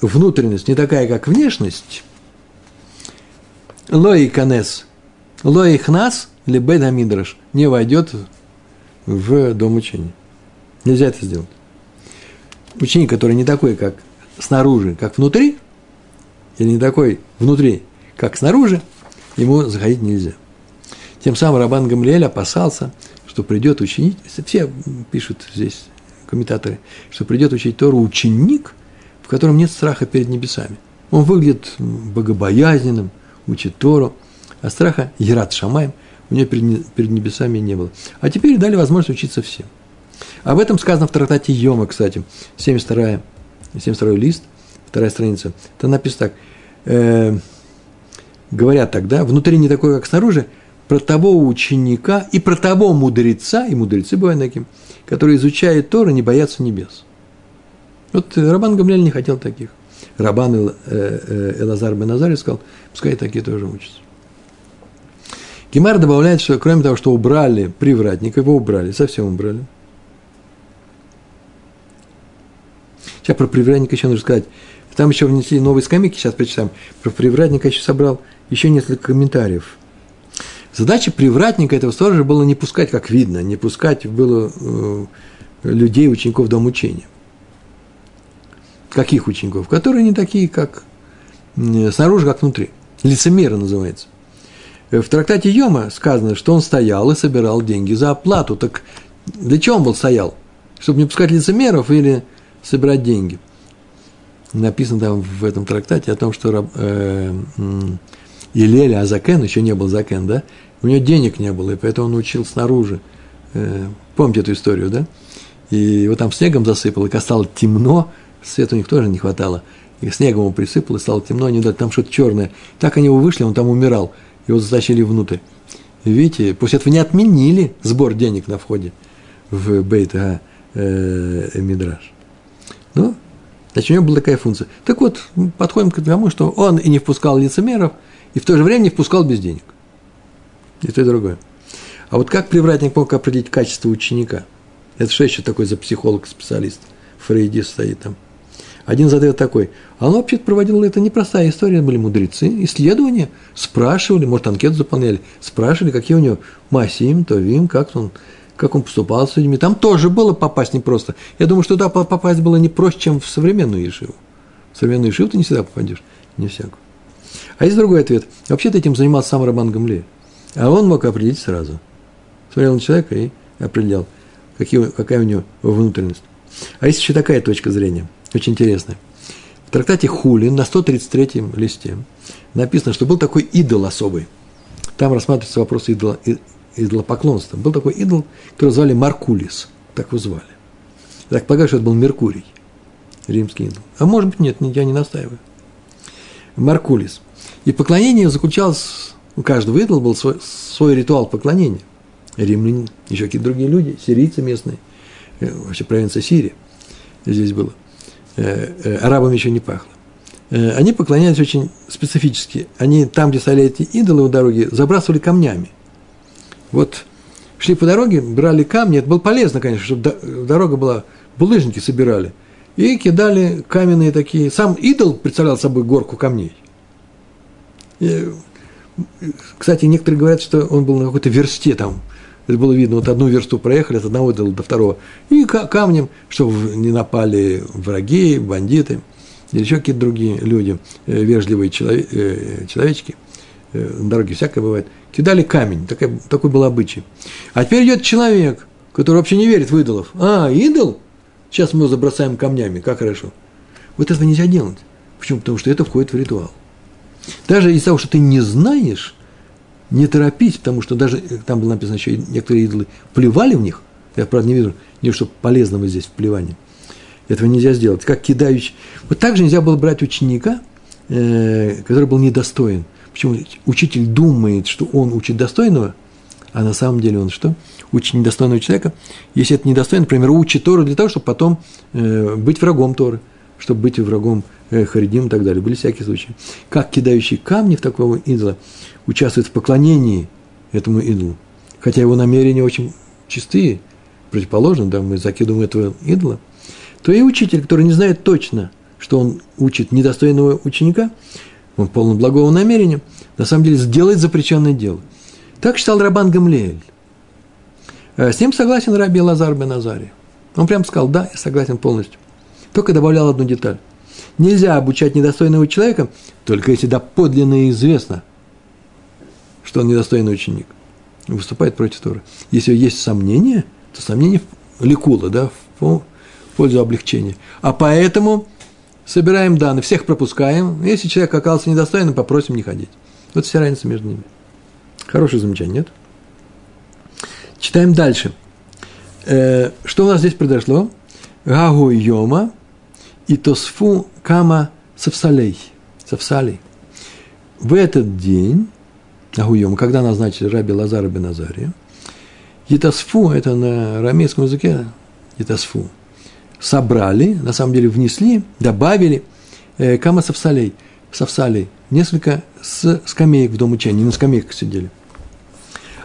внутренность не такая, как внешность, лои канес, лои хнас, либо мидраш, не войдет в дом учения. Нельзя это сделать. Ученик, который не такой, как снаружи, как внутри, или не такой внутри, как снаружи, ему заходить нельзя. Тем самым Рабан Гамлиэль опасался, что придет ученик, все пишут здесь комментаторы, что придет учить Тору ученик, в котором нет страха перед небесами. Он выглядит богобоязненным, учит Тору, а страха Ерат Шамаем у него перед, перед небесами не было. А теперь дали возможность учиться всем. Об этом сказано в трактате Йома, кстати, 72, 72 лист, вторая страница. Там написано так. Э, говорят тогда, внутри не такое, как снаружи, про того ученика и про того мудреца, и мудрецы бывают таким, который изучает Торы, не боятся небес. Вот Рабан Гамляль не хотел таких. Рабан э, э, Элазар бен Азарий сказал, пускай такие тоже учатся. Гемар добавляет, что кроме того, что убрали привратника, его убрали, совсем убрали. Сейчас про привратника еще нужно сказать. Там еще внесли новые скамейки, сейчас прочитаем. Про привратника еще собрал еще несколько комментариев. Задача привратника этого сторожа было не пускать, как видно, не пускать было э, людей, учеников дом учения. Каких учеников? Которые не такие, как снаружи, как внутри. Лицемеры называется. Э, в трактате Йома сказано, что он стоял и собирал деньги за оплату. Так для чего он был стоял? Чтобы не пускать лицемеров или собирать деньги? Написано там в этом трактате о том, что э, Илель Азакен, еще не был Закен, да? У него денег не было, и поэтому он учил снаружи. Э, помните эту историю, да? И его там снегом засыпало, и стало темно, света у них тоже не хватало. И снегом его присыпало, стало темно, они дали там что-то черное. Так они его вышли, он там умирал – его затащили внутрь. Видите, после этого не отменили сбор денег на входе в Бейт а, э, Мидраж. Ну, значит, у него была такая функция. Так вот, подходим к тому, что он и не впускал лицемеров, и в то же время не впускал без денег. И то, и другое. А вот как привратник мог определить качество ученика? Это что еще такой за психолог-специалист? Фрейдист стоит там. Один задает такой, а он вообще проводил это непростая история, были мудрецы, исследования, спрашивали, может, анкету заполняли, спрашивали, какие у него масим, товим, как он, как он поступал с людьми. Там тоже было попасть непросто. Я думаю, что туда попасть было не проще, чем в современную Ешиву. В современную Ешиву ты не всегда попадешь, не всякую. А есть другой ответ. Вообще-то этим занимался сам Роман Гамле. А он мог определить сразу. Смотрел на человека и определял, какие, какая у него внутренность. А есть еще такая точка зрения – очень интересное. В трактате Хулин на 133-м листе написано, что был такой идол особый. Там рассматривается вопрос идола, идолопоклонства. Был такой идол, которого звали Маркулис. Так его звали. Я так полагаю, что это был Меркурий, римский идол. А может быть, нет, я не настаиваю. Маркулис. И поклонение заключалось, у каждого идола был свой, свой ритуал поклонения. Римляне, еще какие-то другие люди, сирийцы местные, э, вообще провинция Сирия здесь было. Э, э, арабам еще не пахло. Э, они поклонялись очень специфически. Они там, где стояли эти идолы у дороги, забрасывали камнями. Вот шли по дороге, брали камни, это было полезно, конечно, чтобы дорога была, булыжники собирали, и кидали каменные такие. Сам идол представлял собой горку камней. И, кстати, некоторые говорят, что он был на какой-то версте там, это было видно, вот одну версту проехали от одного идола до второго. И камнем, чтобы не напали враги, бандиты или еще какие-то другие люди, э, вежливые э, человечки, э, на дороге всякое бывает, кидали камень, такой, такой был обычай. А теперь идет человек, который вообще не верит в идолов. А, идол? Сейчас мы его забросаем камнями, как хорошо. Вот этого нельзя делать. Почему? Потому что это входит в ритуал. Даже из-за того, что ты не знаешь, не торопись, потому что даже э, там было написано еще, некоторые идолы плевали в них, я, правда, не вижу, не что полезного здесь в плевании. Этого нельзя сделать. Как кидающий. Вот так же нельзя было брать ученика, э, который был недостоин. Почему? Учитель думает, что он учит достойного, а на самом деле он что? Учит недостойного человека. Если это недостойный, например, учит Тору для того, чтобы потом э, быть врагом Торы, чтобы быть врагом э, Харидим и так далее. Были всякие случаи. Как кидающий камни в такого идола участвует в поклонении этому идолу, хотя его намерения очень чистые, противоположно, да, мы закидываем этого идола, то и учитель, который не знает точно, что он учит недостойного ученика, он полон благого намерения, на самом деле сделает запрещенное дело. Так считал Рабан Гамлеэль. Э, с ним согласен Раби Лазар бен Азария. Он прям сказал, да, я согласен полностью. Только добавлял одну деталь. Нельзя обучать недостойного человека, только если доподлинно известно, что он недостойный ученик. Выступает против Торы. Если есть сомнения, то сомнение ликула, да, в пользу облегчения. А поэтому собираем данные, всех пропускаем. Если человек оказался недостойным, попросим не ходить. Вот вся разница между ними. Хорошее замечание, нет? Читаем дальше. Э, что у нас здесь произошло? Гагу Йома и Тосфу Кама Савсалей. Савсалей. В этот день, Гагу Йома, когда назначили Раби Лазара бен Азария, Етасфу, это на арамейском языке, Етасфу, собрали, на самом деле внесли, добавили э, Кама Савсалей, Савсалей, несколько с скамеек в дом учения, на скамейках сидели –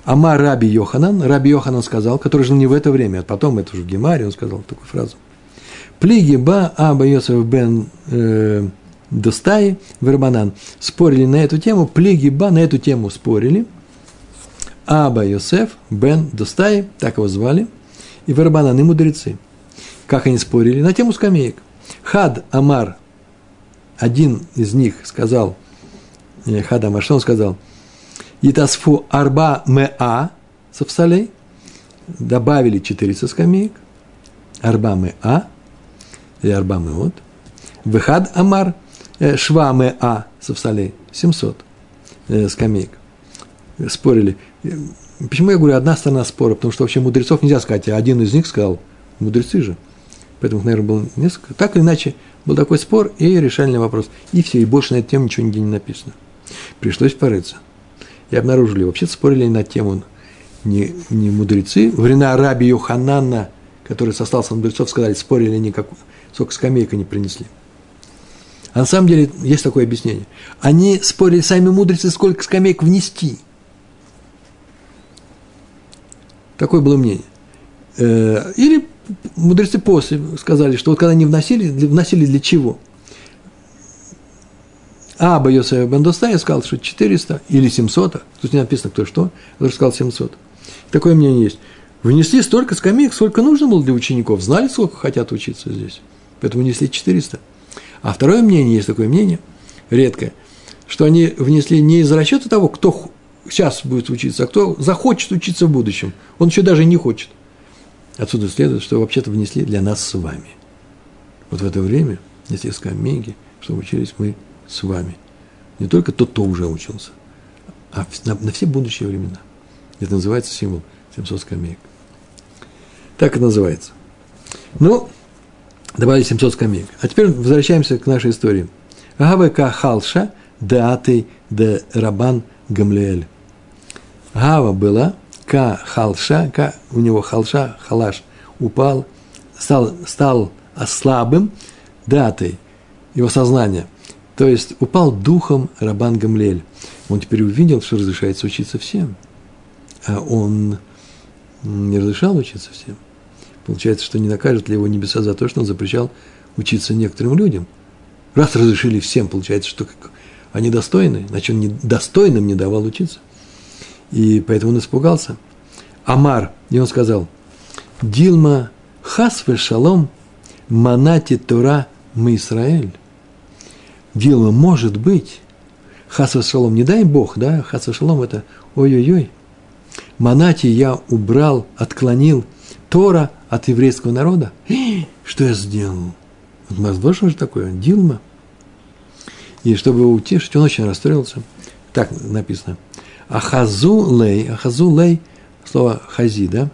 Амар Раби Йоханан, Раби Йоханан сказал, который жил не в это время, а потом, это уже в Гемаре, он сказал такую фразу. Плиги ба аба Йосеф бен э, Достай Вербанан. Спорили на эту тему, плиги ба на эту тему спорили. Аба Йосеф бен Достай, так его звали, и Вербанан, и мудрецы. Как они спорили? На тему скамеек. Хад Амар, один из них сказал, э, Хад Амар, что он сказал – Итасфу арба меа савсалей. Добавили 400 скамеек. Арба меа. Или арба меот. Выхад амар. Э, шва меа савсалей. 700 э, скамеек. Спорили. Почему я говорю одна сторона спора? Потому что вообще мудрецов нельзя сказать. А один из них сказал, мудрецы же. Поэтому, наверное, было несколько. Так или иначе, был такой спор и решальный вопрос. И все, и больше на эту тему ничего нигде не написано. Пришлось порыться и обнаружили, вообще спорили на тему не, не мудрецы, во времена Раби Йоханана, который состался мудрецов, сказали, спорили они, как, сколько скамейка не принесли. А на самом деле есть такое объяснение. Они спорили, сами мудрецы, сколько скамеек внести. Такое было мнение. Э, или мудрецы после сказали, что вот когда они вносили, вносили для чего – а Аба Йосефа Бендостая сказал, что 400 или 700, тут не написано кто что, он сказал 700. Такое мнение есть. Внесли столько скамеек, сколько нужно было для учеников, знали, сколько хотят учиться здесь, поэтому внесли 400. А второе мнение, есть такое мнение, редкое, что они внесли не из расчета того, кто сейчас будет учиться, а кто захочет учиться в будущем. Он еще даже не хочет. Отсюда следует, что вообще-то внесли для нас с вами. Вот в это время, если скамейки, чтобы учились мы с вами. Не только тот, кто уже учился, а на, на все будущие времена. Это называется символ 700 скамеек. Так и называется. Ну, добавили 700 скамеек. А теперь возвращаемся к нашей истории. Гавека халша деатей де рабан гамлеэль. Гава была, ка халша, ка, у него халша, халаш, упал, стал, стал слабым, датой, его сознание – то есть упал духом Рабан Гамлель. Он теперь увидел, что разрешается учиться всем. А он не разрешал учиться всем. Получается, что не накажет ли его небеса за то, что он запрещал учиться некоторым людям. Раз разрешили всем, получается, что они достойны, значит, он достойным не давал учиться. И поэтому он испугался. Амар, и он сказал, Дилма хасве шалом манати Тора мы Израиль дело может быть, хаса шалом, не дай Бог, да, хаса шалом это ой-ой-ой, Манати я убрал, отклонил Тора от еврейского народа. Что я сделал? Возможно же такое, Дилма. И чтобы его утешить, он очень расстроился. Так написано. Ахазу лей, ахазу лей, слово хази, да?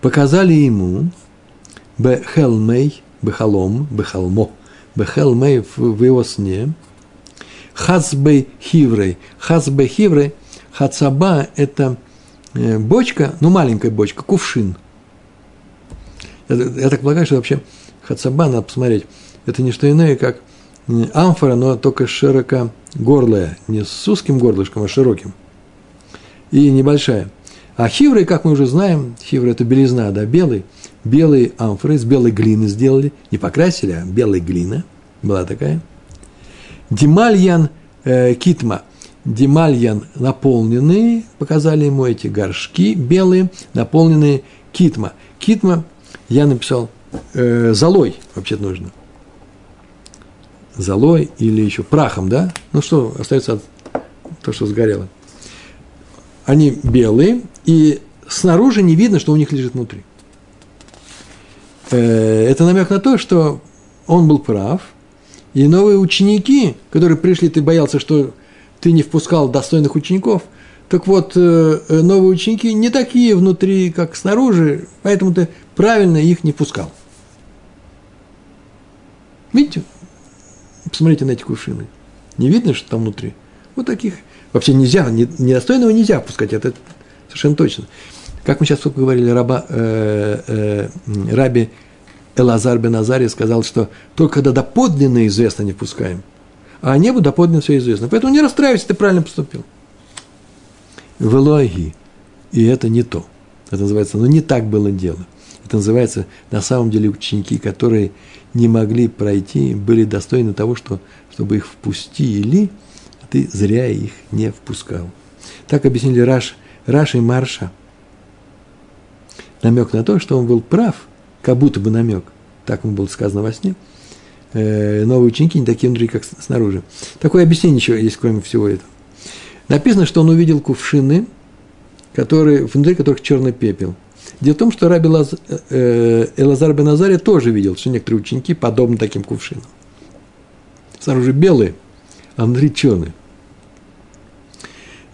Показали ему бехелмей, бехалом, бехалмо – Бехел Мэй в его сне. Хацбей Хиврей. Хацбей Хиврей. Хацаба – это э, бочка, ну, маленькая бочка, кувшин. Я, так полагаю, что вообще хацаба, надо посмотреть, это не что иное, как амфора, но только широкогорлая, не с узким горлышком, а широким. И небольшая. А хивры, как мы уже знаем, хивры – это белизна, да, белый, белые амфоры из белой глины сделали, не покрасили, а белой глина была такая. Димальян э, китма, димальян наполненные, показали ему эти горшки белые, наполненные китма. Китма я написал э, золой, вообще-то нужно. Золой или еще прахом, да? Ну что, остается от то, что сгорело. Они белые, и снаружи не видно, что у них лежит внутри. Э, это намек на то, что он был прав, и новые ученики, которые пришли, ты боялся, что ты не впускал достойных учеников, так вот, э, э, новые ученики не такие внутри, как снаружи, поэтому ты правильно их не впускал. Видите? Посмотрите на эти кувшины. Не видно, что там внутри? Вот таких. Вообще нельзя, недостойного нельзя впускать, это совершенно точно. Как мы сейчас только говорили, раба, э, э, раби Элазар бен Азария сказал, что только когда доподлинно известно не впускаем, а небу доподлинно все известно. Поэтому не расстраивайся, ты правильно поступил. Велоги. И это не то. Это называется, ну не так было дело. Это называется, на самом деле, ученики, которые не могли пройти, были достойны того, что, чтобы их впустили, а ты зря их не впускал. Так объяснили Раш, Раш и Марша. Намек на то, что он был прав – как будто бы намек, так ему было сказано во сне, э, новые ученики не такие внутри, как снаружи. Такое объяснение еще есть, кроме всего этого. Написано, что он увидел кувшины, которые, внутри которых черный пепел. Дело в том, что Раби Лаз, э, Элазар бен тоже видел, что некоторые ученики подобны таким кувшинам. Снаружи белые, а внутри черные.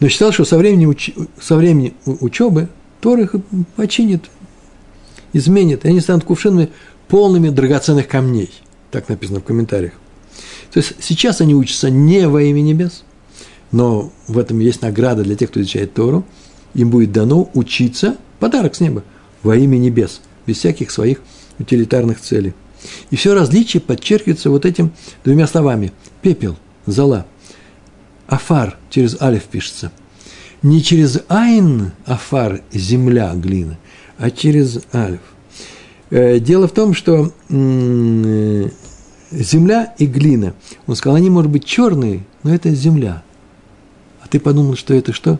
Но считал, что со времени, уч, со времени учебы Тор их починит, изменит, и они станут кувшинами полными драгоценных камней. Так написано в комментариях. То есть сейчас они учатся не во имя небес, но в этом есть награда для тех, кто изучает Тору. Им будет дано учиться, подарок с неба, во имя небес, без всяких своих утилитарных целей. И все различие подчеркивается вот этим двумя словами. Пепел, зола. Афар через алиф пишется. Не через айн афар, земля, глина, а через альф. Э, дело в том, что э, земля и глина, он сказал, они, может быть, черные, но это земля. Ты подумал, что это что?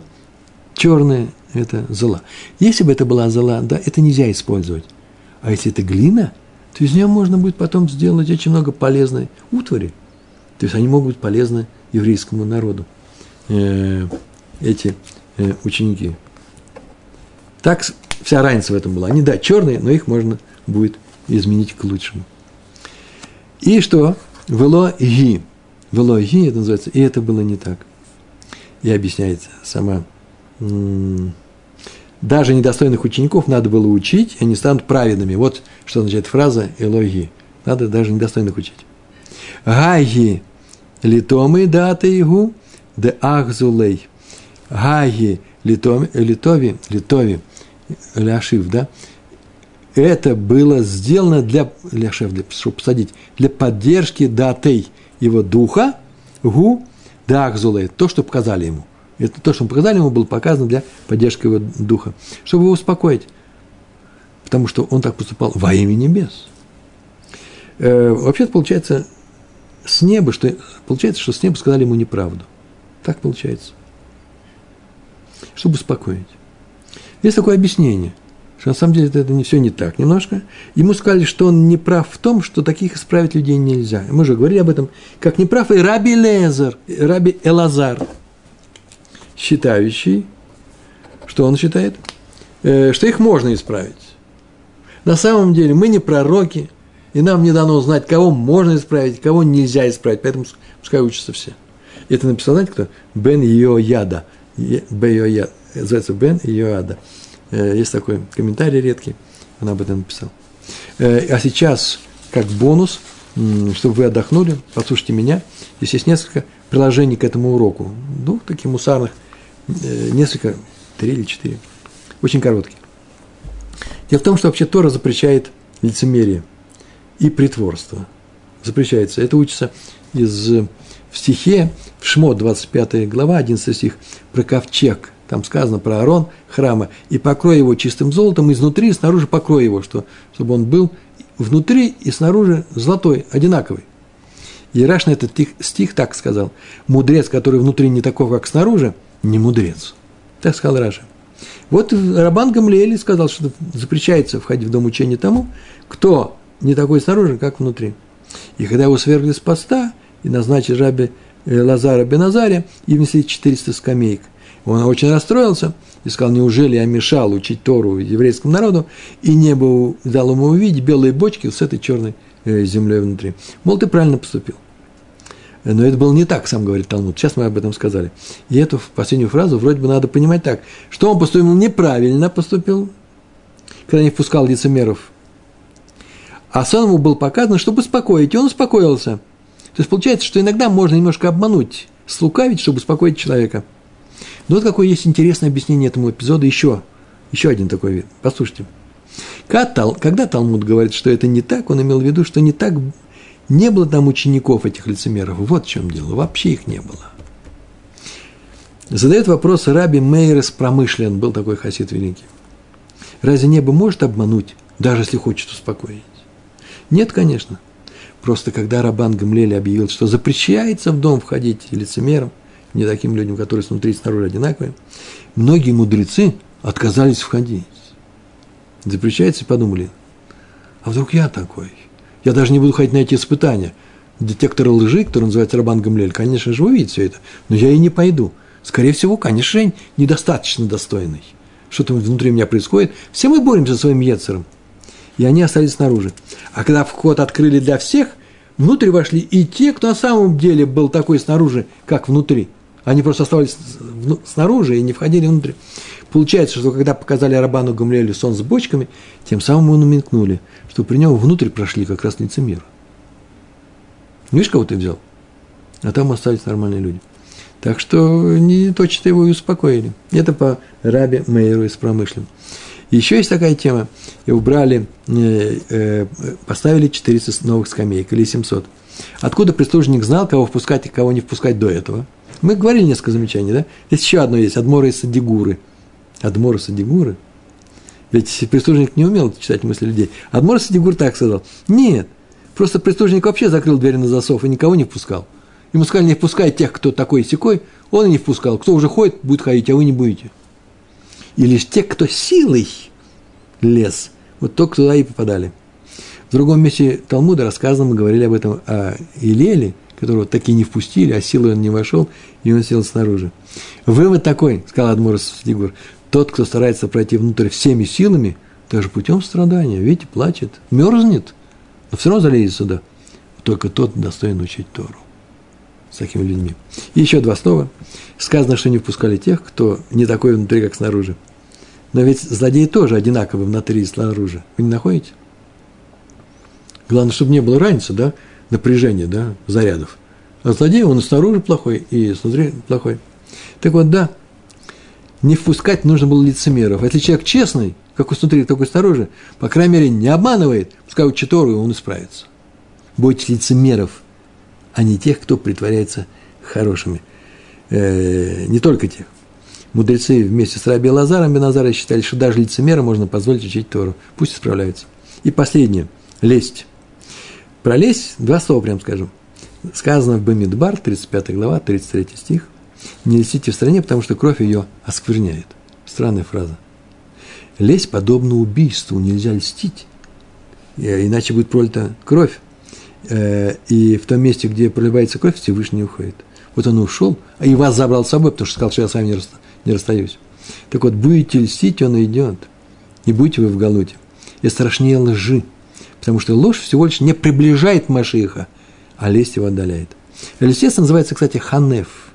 Черная – это зола. Если бы это была зола, да, это нельзя использовать. А если это глина, то из нее можно будет потом сделать очень много полезной утвари. То есть они могут быть полезны еврейскому народу, э, эти ученики. Так Вся разница в этом была. Они, да, черные, но их можно будет изменить к лучшему. И что? Вело ги. Вело ги, это называется, и это было не так. И объясняется сама. Даже недостойных учеников надо было учить, и они станут праведными. Вот что означает фраза «элоги». Надо даже недостойных учить. Гаги литомы даты его, де ахзулей. Гаги литоми, литови, литови ляшив, да, это было сделано для, ляшев, для, чтобы посадить, для поддержки датей его духа, гу, дахзулей, то, что показали ему. Это то, что мы показали ему, было показано для поддержки его духа, чтобы его успокоить, потому что он так поступал во имя небес. Э, вообще-то получается с неба, что получается, что с неба сказали ему неправду. Так получается. Чтобы успокоить. Есть такое объяснение, что на самом деле это не все не так немножко. Ему сказали, что он не прав в том, что таких исправить людей нельзя. Мы уже говорили об этом, как не прав и Раби Лезер, Раби Элазар, считающий, что он считает, э, что их можно исправить. На самом деле мы не пророки, и нам не дано знать, кого можно исправить, кого нельзя исправить, поэтому пускай учатся все. Это написал, знаете кто? Бен Йояда. Бен Йояда называется Бен Йоада. Есть такой комментарий редкий, она об этом написала. Э, а сейчас, как бонус, чтобы вы отдохнули, послушайте меня. Здесь есть несколько приложений к этому уроку. Ну, таких мусарных, э, несколько, три или четыре. Очень короткие. Дело в том, что вообще Тора запрещает лицемерие и притворство. Запрещается. Это учится из, в стихе, в Шмот, 25 глава, 11 стих, про ковчег – там сказано про Арон храма, и покрой его чистым золотом, изнутри и снаружи покрой его, что, чтобы он был внутри и снаружи золотой, одинаковый. И Раш на этот стих, стих так сказал. Мудрец, который внутри не такой, как снаружи, не мудрец. Так сказал Раша. Вот Рабан Гамлиэль сказал, что запрещается входить в дом учения тому, кто не такой снаружи, как внутри. И когда его свергли с поста и назначили жабе э, Лазара Беназаря, и внесли 400 скамеек. Он очень расстроился и сказал, неужели я мешал учить Тору еврейскому народу, и небо дал ему увидеть белые бочки с этой черной э, землей внутри. Мол, ты правильно поступил. Но это было не так, сам говорит Талмуд. Сейчас мы об этом сказали. И эту последнюю фразу вроде бы надо понимать так, что он поступил неправильно поступил, когда не впускал лицемеров. А сон ему был показан, чтобы успокоить, и он успокоился. То есть получается, что иногда можно немножко обмануть, слукавить, чтобы успокоить человека. Но вот какое есть интересное объяснение этому эпизоду еще, еще один такой вид. Послушайте. Когда Талмуд говорит, что это не так, он имел в виду, что не так не было там учеников этих лицемеров. Вот в чем дело. Вообще их не было. Задает вопрос Раби Мейрес Промышлен, был такой хасид великий. Разве небо может обмануть, даже если хочет успокоить? Нет, конечно. Просто когда Рабан Гамлель объявил, что запрещается в дом входить лицемерам, не таким людям, которые снутри и снаружи одинаковые, многие мудрецы отказались входить. Запрещается и подумали, а вдруг я такой – я даже не буду ходить на эти испытания. Детектор лжи, который называется Рабан Гамлель, конечно же, увидит все это. Но я и не пойду. Скорее всего, конечно, Жень недостаточно достойный. Что-то внутри меня происходит. Все мы боремся со своим Ецером. И они остались снаружи. А когда вход открыли для всех, внутрь вошли и те, кто на самом деле был такой снаружи, как внутри. Они просто оставались снаружи и не входили внутрь. Получается, что когда показали Рабану Гамлелю сон с бочками, тем самым ему намекнули, что при нем внутрь прошли как раз лицемеры. Видишь, кого ты взял? А там остались нормальные люди. Так что не точно его и успокоили. Это по Рабе Мейеру из промышлен. Еще есть такая тема. И убрали, э, э, поставили 400 новых скамеек или 700. Откуда прислужник знал, кого впускать и кого не впускать до этого? Мы говорили несколько замечаний, да? Есть еще одно есть, Адмора из Садигуры – Адмор Садигуры. Ведь прислужник не умел читать мысли людей. Адмор Садигур так сказал. Нет, просто прислужник вообще закрыл дверь на засов и никого не впускал. Ему сказали, не впускай тех, кто такой секой, он и не впускал. Кто уже ходит, будет ходить, а вы не будете. И лишь те, кто силой лез, вот только туда и попадали. В другом месте Талмуда рассказано, мы говорили об этом, о Илеле, которого такие не впустили, а силой он не вошел, и он сел снаружи. Вывод такой, сказал Адмурас Садигур, тот, кто старается пройти внутрь всеми силами, даже путем страдания, видите, плачет, мерзнет, но все равно залезет сюда. Только тот достоин учить Тору с такими людьми. И еще два слова. Сказано, что не впускали тех, кто не такой внутри, как снаружи. Но ведь злодеи тоже одинаковы внутри и снаружи. Вы не находите? Главное, чтобы не было разницы, да, напряжения, да, зарядов. А злодей, он снаружи плохой, и снутри плохой. Так вот, да, не впускать нужно было лицемеров. Если человек честный, как снутри, так и снаружи, по крайней мере, не обманывает, пускай учит Тору, и он исправится. Бойтесь лицемеров, а не тех, кто притворяется хорошими. Э, не только тех. Мудрецы вместе с Раби Лазаром Беназаром считали, что даже лицемера можно позволить учить Тору. Пусть исправляются. И последнее. Лесть. Про два слова прям скажу. Сказано в Бамидбар, 35 глава, 33 стих – не льстите в стране, потому что кровь ее оскверняет. Странная фраза. Лесть подобно убийству, нельзя льстить, э, иначе будет пролита кровь. Э, и в том месте, где проливается кровь, Всевышний уходит. Вот он ушел, а и вас забрал с собой, потому что сказал, что я с вами не расстаюсь. Так вот, будете льстить, он идет. И будете вы в Галуте. И страшнее лжи. Потому что ложь всего лишь не приближает Машиха, а лесть его отдаляет. Льстец называется, кстати, ханеф –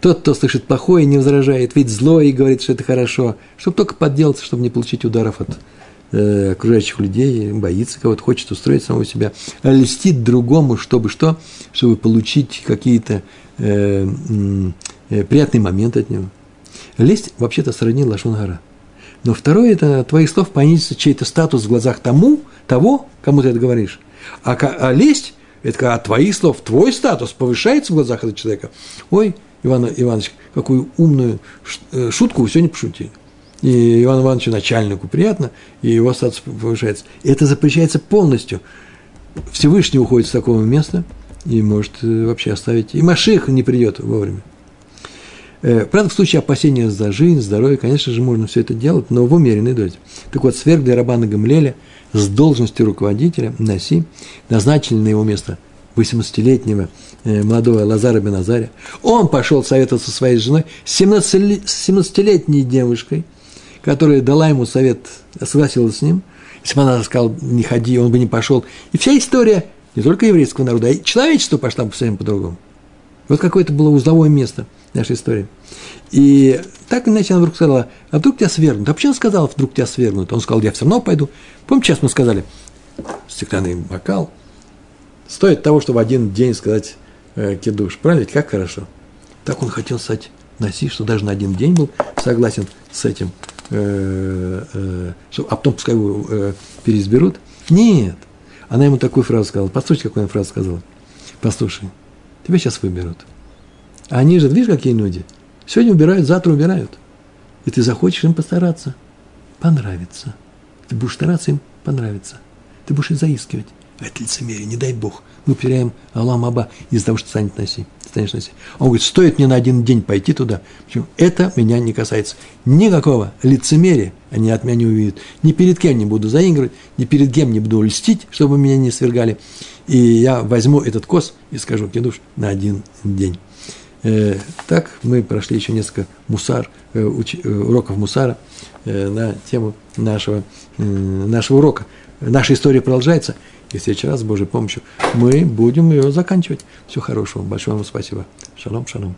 тот, кто слышит плохое, не возражает, ведь зло и говорит, что это хорошо, чтобы только подделаться, чтобы не получить ударов от э, окружающих людей, боится кого-то, хочет устроить самого себя, а льстит другому, чтобы что? Чтобы получить какие-то э, э, приятные моменты от него. Лесть вообще-то сродни Лашонгара. Но второе – это твоих слов понизится чей-то статус в глазах тому, того, кому ты это говоришь. А, а лесть – это когда от твоих слов твой статус повышается в глазах этого человека. Ой, Иван Иванович, какую умную э, шутку вы сегодня пошутили. И Ивану Ивановичу начальнику приятно, и его статус повышается. Это запрещается полностью. Всевышний уходит с такого места и может э, вообще оставить. И Маших не придет вовремя. Э, в случае опасения за жизнь, здоровье, конечно же, можно все это делать, но в умеренной дозе. Так вот, сверх для Рабана Гамлеля с должностью руководителя Наси назначили на его место 18-летнего э, молодого Лазара Беназаря. Он пошел советоваться со своей женой, 17-летней девушкой, которая дала ему совет, согласилась с ним. Если бы она сказала, не ходи, он бы не пошел. И вся история не только еврейского народа, а и человечество пошла бы совсем по-другому. Вот какое-то было узловое место нашей истории. И так иначе она вдруг сказала, а вдруг тебя свергнут? А почему он сказал, вдруг тебя свергнут? Он сказал, я все равно пойду. Помните, сейчас мы сказали, стеклянный бокал стоит того, чтобы один день сказать э, кидуш. Правильно? Ведь как хорошо. Так он хотел стать Наси, что даже на один день был согласен с этим, э, э, что, а потом пускай его э, переизберут. Нет. Она ему такую фразу сказала. Послушайте, какую она фразу сказала. Послушай, тебя сейчас выберут. А они же, видишь, какие люди? Сегодня убирают, завтра убирают. И ты захочешь им постараться. Понравится. Ты будешь стараться им понравиться. Ты будешь их заискивать. Это лицемерие, не дай Бог. Мы потеряем Аллах Аба из-за того, что станет носить. Станешь носить. Он говорит, стоит мне на один день пойти туда. Почему? Это меня не касается. Никакого лицемерия они от меня не увидят. Ни перед кем не буду заигрывать, ни перед кем не буду льстить, чтобы меня не свергали. И я возьму этот кос и скажу, кидуш, на один день. Э, так мы прошли еще несколько мусар, э, э, уроков мусара на тему нашего, нашего урока. Наша история продолжается, и в следующий раз с Божьей помощью мы будем ее заканчивать. Всего хорошего. Большое вам спасибо. Шалом, шалом.